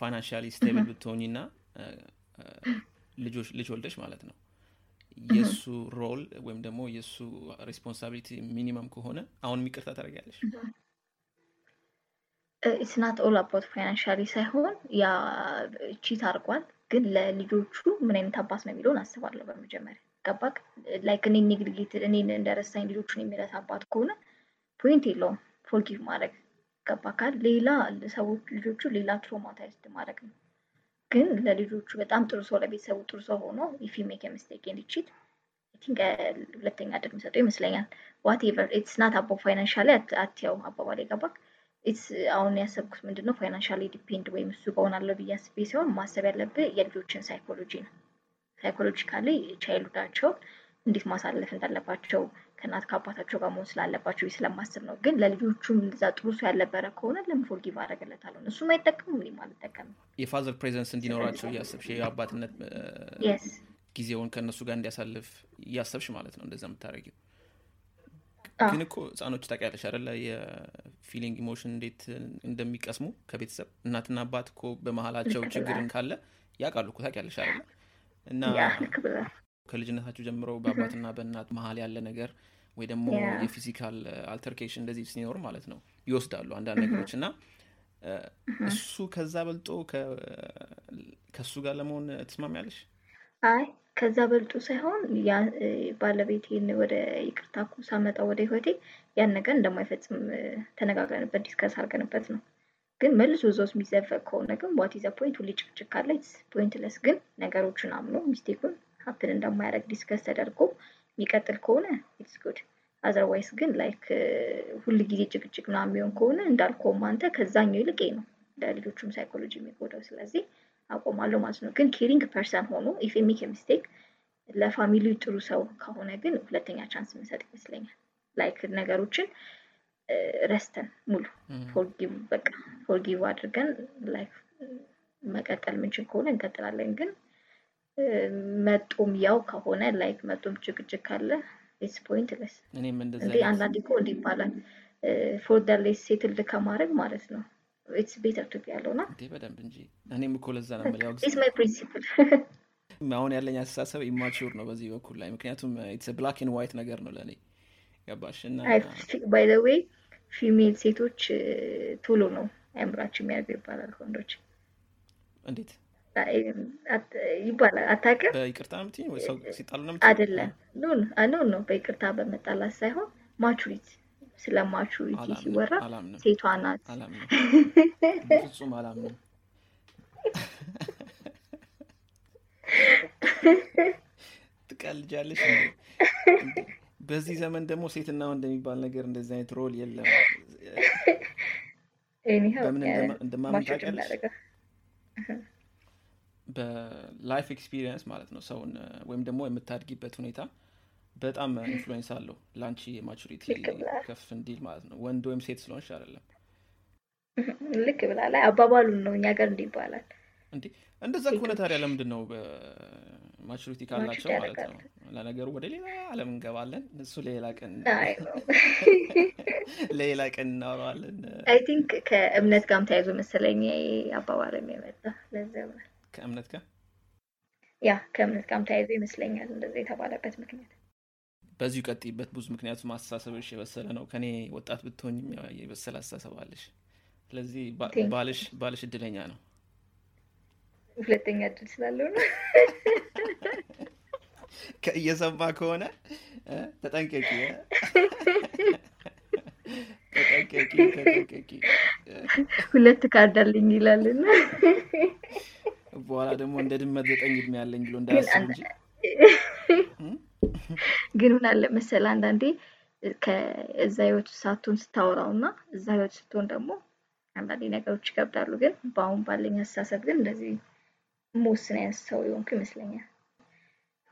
financially stable ብትሆኝ ና ልጅ ወልደሽ ማለት ነው የእሱ role ወይም ደግሞ የእሱ responsibility minimum ከሆነ አሁንም ይቅርታ ታደርጊያለሽ? it's not all about financially ሳይሆን ያ cheat አድርጓል፣ ግን ለልጆቹ ምን አይነት አባት ነው የሚለውን አስባለሁ በመጀመሪያ ገባክ? like እኔ neglect እኔን እንደረሳኝ ልጆቹን የሚረሳ አባት ከሆነ point የለውም forgive ማድረግ ገባክ? ሌላ ሰዎች ልጆቹ ሌላ traumatized ማድረግ ነው። ግን ለልጆቹ በጣም ጥሩ ሰው ለቤተሰቡ ጥሩ ሰው ሆኖ if make mistake and cheat ሁለተኛ እድል የሚሰጠው ይመስለኛል። whatever it's not about financially አትያው አባባል ገባክ? it's አሁን ያሰብኩት ምንድን ነው financially depend ወይም እሱ ከሆናለሁ ብዬ አስቤ ሲሆን ማሰብ ያለብህ የልጆችን ሳይኮሎጂ ነው። psychologically child ኣቸውን እንዴት ማሳለፍ እንዳለባቸው ከእናት ከአባታቸው ጋር መሆን ስላለባቸው ስለማስብ ነው። ግን ለልጆቹም እዛ ጥሩ ሰው ያልነበረ ከሆነ ለምን forgive አደርግለታለሁ? እሱም አይጠቀምም እኔም አልጠቀምም። የ father presence እንዲኖራቸው እያሰብሽ የአባትነት ጊዜውን ከእነሱ ጋር እንዲያሳልፍ እያሰብሽ ማለት ነው እንደዛ የምታደርጊው። ግን እኮ ህጻኖች ታውቂያለሽ አይደለ የ feeling emotion እንዴት እንደሚቀስሙ ከቤተሰብ እናትና አባት እኮ በመሀላቸው ችግርን ካለ ያውቃሉ እኮ ታውቂያለሽ አይደለ እና ከልጅነታቸው ጀምሮ በአባትና በእናት መሀል ያለ ነገር ወይ ደግሞ. የ physical altercation እንደዚህ ሲኖር ማለት ነው ይወስዳሉ አንዳንድ ነገሮች እና እ፣ እሱ ከዛ በልጦ ከእሱ ጋር ለመሆን ትስማሚያለሽ? አይ ከዛ በልጦ ሳይሆን ባለቤቴን ወደ ይቅርታ እኮ ሳመጣው ወደ ህይወቴ ያን ነገር እንደማይፈጽም ተነጋግረንበት discuss አድርገንበት ነው። ግን መልሶ እዛ ውስጥ የሚዘፈቅ ከሆነ ግን what is point ሁሌ ጭቅጭቅ ካለ pointless። ግን ነገሮችን አምኖ mistake ኡን happen እንደማያደርግ discuss ተደርጎ የሚቀጥል ከሆነ it's good። otherwise ግን like ሁል ጊዜ ጭቅጭቅ ምናምን የሚሆን ከሆነ እንዳልከውም አንተ ከዛኛው ይልቅ ነው ለልጆቹም ሳይኮሎጂ የሚጎዳው። ስለዚህ አቆማለሁ ማለት ነው። ግን caring person ሆኖ if make mistake ለ family ው ጥሩ ሰው ከሆነ ግን ሁለተኛ chance የምንሰጥ ይመስለኛል። like ነገሮችን እ፣ ረስተን ሙሉ forgive በቃ forgive አድርገን life መቀጠል ምንችል ከሆነ እንቀጥላለን። ግን መጦም ያው ከሆነ like መጦም ጭቅጭቅ ካለ it's pointless። እኔም እንደዛ እንዴ አንዳንዴ እኮ እንዲህ ይባላል። for the less settle ከማድረግ ማለት ነው። it's better to ያለው ና እንዴ በደንብ እንጂ። እኔም እኮ ለዛ ነው የምልህ። ያው ኢትስ ማይ ፕሪንሲፕል። አሁን ያለኝ አስተሳሰብ immature ነው በዚህ በኩል ላይ። ምክንያቱም it's black and white ነገር ነው ለእኔ ገባሽ? እና by the way female ሴቶች ቶሎ ነው አእምሯቸው የሚያደርገው ይባላል ከወንዶች እንዴት ይባላል አታውቅም? በይቅርታ ነው የምትይኝ ወይ ሰው ሲጣሉ ነው የምትይኝ? አይደለም no no በይቅርታ በመጣላት ሳይሆን maturity ስለ maturity ሲወራ ሴቷ ናት በፍጹም አላምንም ትቀልጃለሽ? በዚህ ዘመን ደግሞ ሴትና ወንድ የሚባል ነገር እንደዚህ አይነት role የለም በምን እንደማ- እንደማምን ታውቂያለሽ? በ life experience ማለት ነው። ሰውን ወይም ደግሞ የምታድጊበት ሁኔታ በጣም influence አለው። ለአንቺ የ maturity ከፍ እንዲል ማለት ነው። ወንድ ወይም ሴት ስለሆንሽ አይደለም። ልክ ብላል። አይ አባባሉን ነው እኛ ጋር እንዲህ ይባላል። እንዴ! እንደዛ ከሆነ ታዲያ ለምንድን ነው maturity ካላቸው ማለት ነው? ለነገሩ ወደ ሌላ አለም እንገባለን። እሱ ሌላ ቀን አይ ነው። ሌላ ቀን እናወራዋለን። I think ከእምነት ጋርም ተያይዞ መሰለኝ አባባልም የመጣ ለዛ ይሆናል። ከእምነት ጋር ያ ከእምነት ጋርም ተያይዞ ይመስለኛል እንደዛ የተባለበት ምክንያት። በዚሁ ቀጥይበት ብዙ ምክንያቱም አስተሳሰብሽ የበሰለ ነው ከኔ ወጣት ብትሆኝም ያው የበሰለ አስተሳሰብ አለሽ ስለዚህ. ባልሽ ባልሽ እድለኛ ነው ሁለተኛ እድል ስላለው ነው። እየሰማ ከሆነ ተጠንቀቂ? ተጠንቀቂ ሁለት ካርድ አለኝ ይላልና በኋላ ደግሞ እንደ ድመት ዘጠኝ እድሜ ያለኝ ብሎ እንዳያስብ እንጂ? ግን ምን አለ መሰለህ አንዳንዴ ከዛ ህይወት ሳትሆን ስታወራው እና እዛ ህይወት ስትሆን ደግሞ አንዳንዴ ነገሮች ይከብዳሉ። ግን በአሁን ባለኝ አስተሳሰብ ግን እንደዚህ መወስን አይነት ሰው የሆንኩ ይመስለኛል።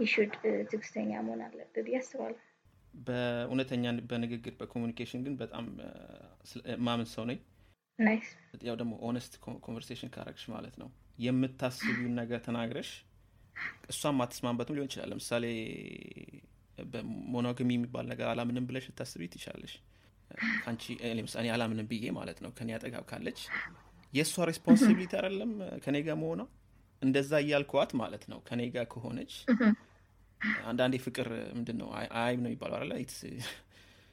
ይሹድ ትዕግስተኛ መሆን አለብህ ብዬ አስባለሁ። በእውነተኛ በንግግር በ communication ግን በጣም ስለ- ማምን ሰው ነኝ nice ያው ደግሞ honest conversation ካረግሽ ማለት ነው የምታስቢውን ነገር ተናግረሽ እሷም ማትስማማበትም ሊሆን ይችላል። ለምሳሌ በ monogamy የሚባል ነገር አላምንም ብለሽ ልታስቢ ትችላለሽ አንቺ ለምሳሌ አላምንም ብዬ ማለት ነው ከኔ አጠጋብ ካለች የእሷ responsibility አይደለም ከኔ ጋር መሆኗ። እንደዛ እያልከዋት ማለት ነው ከኔ ጋር ከሆነች አንዳንዴ ፍቅር ምንድን ነው አይ- አይብ ነው የሚባለው አለ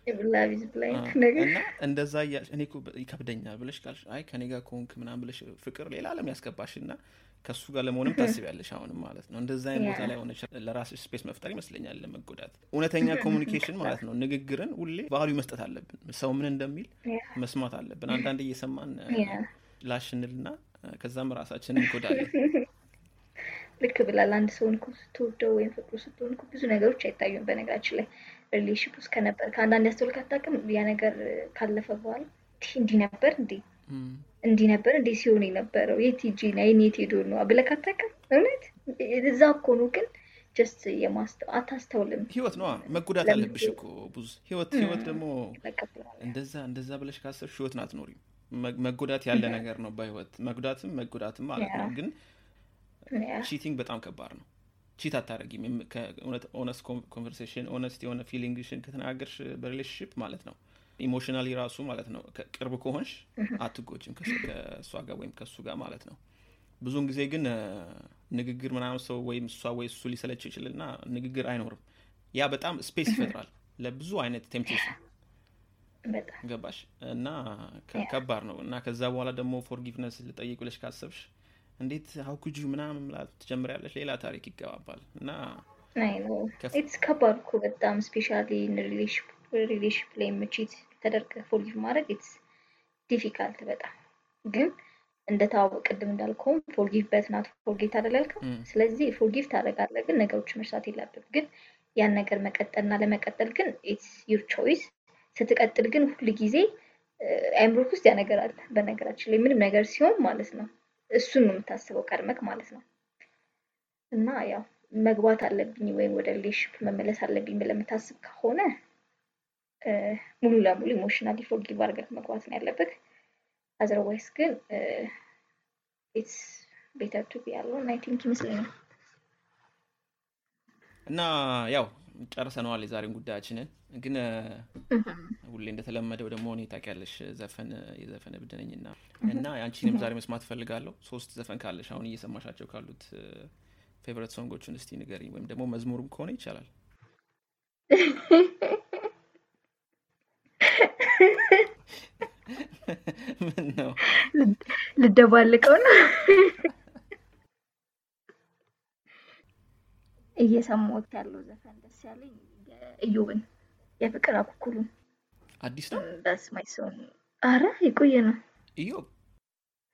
እና እንደዛ እያልሽ እኔ ይከብደኛል ብለሽ ካልሽ አይ ከኔ ጋር ከሆንክ ምናምን ብለሽ ፍቅር ሌላ አለም ያስገባሽ እና ከእሱ ጋር ለመሆንም ታስቢያለሽ አሁንም ማለት ነው እንደዛ አይነት ቦታ. ላይ ሆነች ለራስሽ space መፍጠር ይመስለኛል ለመጎዳት እውነተኛ communication ማለት ነው ንግግርን ሁሌ value መስጠት አለብን ሰው ምን እንደሚል. መስማት አለብን አንዳንድ እየሰማን. ላሽንልና ከዛም ራሳችንን እንጎዳለን ልክ ብላል። አንድ ሰውን እኮ ስትወደው ወይም ፍቅሩ ስትሆን ብዙ ነገሮች አይታዩም። በነገራችን ላይ relation ውስጥ ከነበር ከአንዳንድ ያስተውልክ አታውቅም። ያ ነገር ካለፈ በኋላ "ይህ እንዲህ ነበር እንዴ? እንዲህ ነበር እንዴ ሲሆን የነበረው? የት ሂጂ ና ይህን የት ሄዶ ነው? ብለህ አታውቅም። እውነት? እዛ እኮ ነው፣ ግን just የማስተው አታስተውልም። ህይወት ነዋ። መጎዳት አለብሽ እኮ ብዙ ህይወት ህይወት ደግሞ እንደዛ እንደዛ ብለሽ ካሰብሽ ህይወትን አትኖሪም። መ- መጎዳት ያለ ነገር ነው በህይወት። መጉዳትም መጎዳትም ማለት ነው. ግን cheating በጣም ከባድ ነው cheat አታደረጊም honest conversation honest የሆነ feeling ሽን ከተናገርሽ በ relationship ማለት ነው። emotionally ራሱ ማለት ነው። ቅርብ ከሆንሽ አትጎጅም ከሱ- ከእሷ ጋር ወይም ከእሱ ጋር ማለት ነው። ብዙውን ጊዜ ግን ንግግር ምናምን ሰው ወይም እሷ ወይ እሱ ሊሰለችው ይችልና ንግግር አይኖርም። ያ በጣም space ይፈጥራል ለብዙ አይነት temptation ገባሽ? እና. ከባድ ነው። እና ከዛ በኋላ ደግሞ forgiveness ልጠይቅ ብለሽ ካሰብሽ እንዴት ሀውኩጁ ምናምን ምላት ትጀምሪያለሽ? ሌላ ታሪክ ይገባባል። እና it's ከባድ እኮ በጣም especially relationship ላይም cheat ተደርገ forgive ማድረግ it's difficult በጣም። ግን እንደተዋወቅ ቅድም እንዳልከውም forgive but not forget አደላልከው ስለዚህ forgive ታደርጋለህ ግን ነገሮች መርሳት የለብም ግን ያን ነገር መቀጠልና ለመቀጠል ግን it's your choice። ስትቀጥል ግን ሁል ጊዜ አይምሮክ ውስጥ ያ ነገር አለ። በነገራችን ላይ ምንም ነገር ሲሆን ማለት ነው እሱን ነው የምታስበው ቀድመክ ማለት ነው እና ያው መግባት አለብኝ ወይም ወደ relationship መመለስ አለብኝ ብለህ የምታስብ ከሆነ ሙሉ ለሙሉ emotionally forgive አድርገህ መግባት ነው ያለብህ። otherwise ግን it's better to be alone I think ይመስለኛል። እና ያው ጨርሰነዋል የዛሬን ጉዳያችንን። ግን ሁሌ እንደተለመደው ደግሞ እኔ ታውቂያለሽ ዘፈን የዘፈን እብድ ነኝና። እና አንቺንም ዛሬ መስማት እፈልጋለሁ። ሶስት ዘፈን ካለሽ አሁን እየሰማሻቸው ካሉት ፌቨረት ሶንጎችን እስቲ ንገሪኝ። ወይም ደግሞ መዝሙርም ከሆነ ይቻላል። ምን ነው ልደባልቀው ነው። እየሰማሁት ያለው ዘፈን ደስ ያለኝ የእዮብን የፍቅር አኩኩሉን። አዲስ ነው? በስማይ ሰውን አረ የቆየ ነው። ኢዮብ?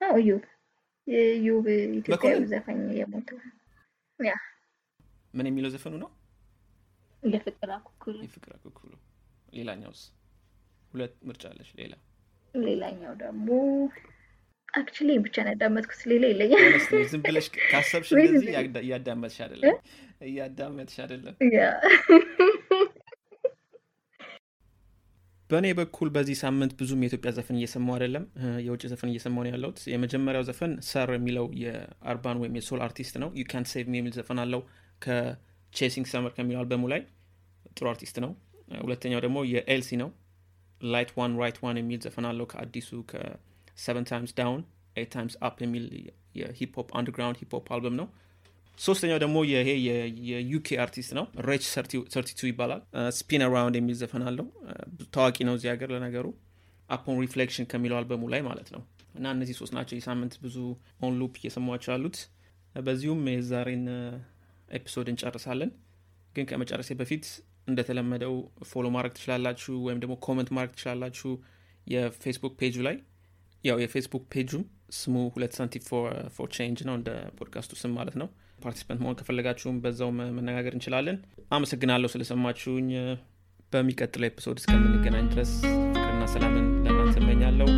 አዎ እዮብ የእዮብ ኢትዮጵያዊ? ዘፋኝ የሞተው ያ። ምን የሚለው ዘፈኑ ነው? የፍቅር አኩኩሉ። የፍቅር አኩኩሉ። ሌላኛውስ? ሁለት ምርጫ አለሽ ሌላ? ሌላኛው ደግሞ አክቹሊ ብቻ ነው ያዳመጥኩት ሌላ honest ዝም ብለሽ ካሰብሽ እንደዚህ እያዳመጥሽ አይደለም። እያዳመጥሽ አይደለም። በእኔ በኩል በዚህ ሳምንት ብዙም የኢትዮጵያ ዘፈን እየሰማው አይደለም። የውጭ ዘፈን እየሰማው ነው ያለሁት። የመጀመሪያው ዘፈን SiR የሚለው የ urban ወይም የ soul አርቲስት ነው። ዩ ካን ሴቭ ሚ የሚል ዘፈን አለው ከ Chasing Summer ከሚለው አልበሙ ላይ። ጥሩ አርቲስት ነው። ሁለተኛው ደግሞ የ Elzhi ነው። Light One Right One የሚል ዘፈን አለው ከአዲሱ ከ Seven Times Down Eight Times Up የሚል የ hip hop underground hip hop አልበም ነው። ሶስተኛው ደግሞ ይሄ የ UK አርቲስት ነው። Wretch Thirty Two ይባላል። Spin Around የሚል ዘፈን አለው። ታዋቂ ነው እዚህ ሀገር ለነገሩ። Upon Reflection ከሚለው አልበሙ ላይ ማለት ነው። እና እነዚህ ሶስት ናቸው የሳምንት ብዙ on loop እየሰሟቸው ያሉት። በዚሁም የዛሬን episode እንጨርሳለን። ግን ከመጨረሴ በፊት እንደተለመደው follow ማድረግ ትችላላችሁ ወይም ደግሞ comment ማድረግ ትችላላችሁ የፌስቡክ ፔጁ ላይ ያው የፌስቡክ page ኡም ስሙ ሁለት ሳንቲም for change ነው እንደ ፖድካስቱ ስም ማለት ነው። participant መሆን ከፈለጋችሁም በዛው መነጋገር እንችላለን። አመሰግናለሁ ስለሰማችሁኝ። በሚቀጥለው episode እስከምንገናኝ ድረስ ፍቅርና ሰላምን ለእናንተ እመኛለሁ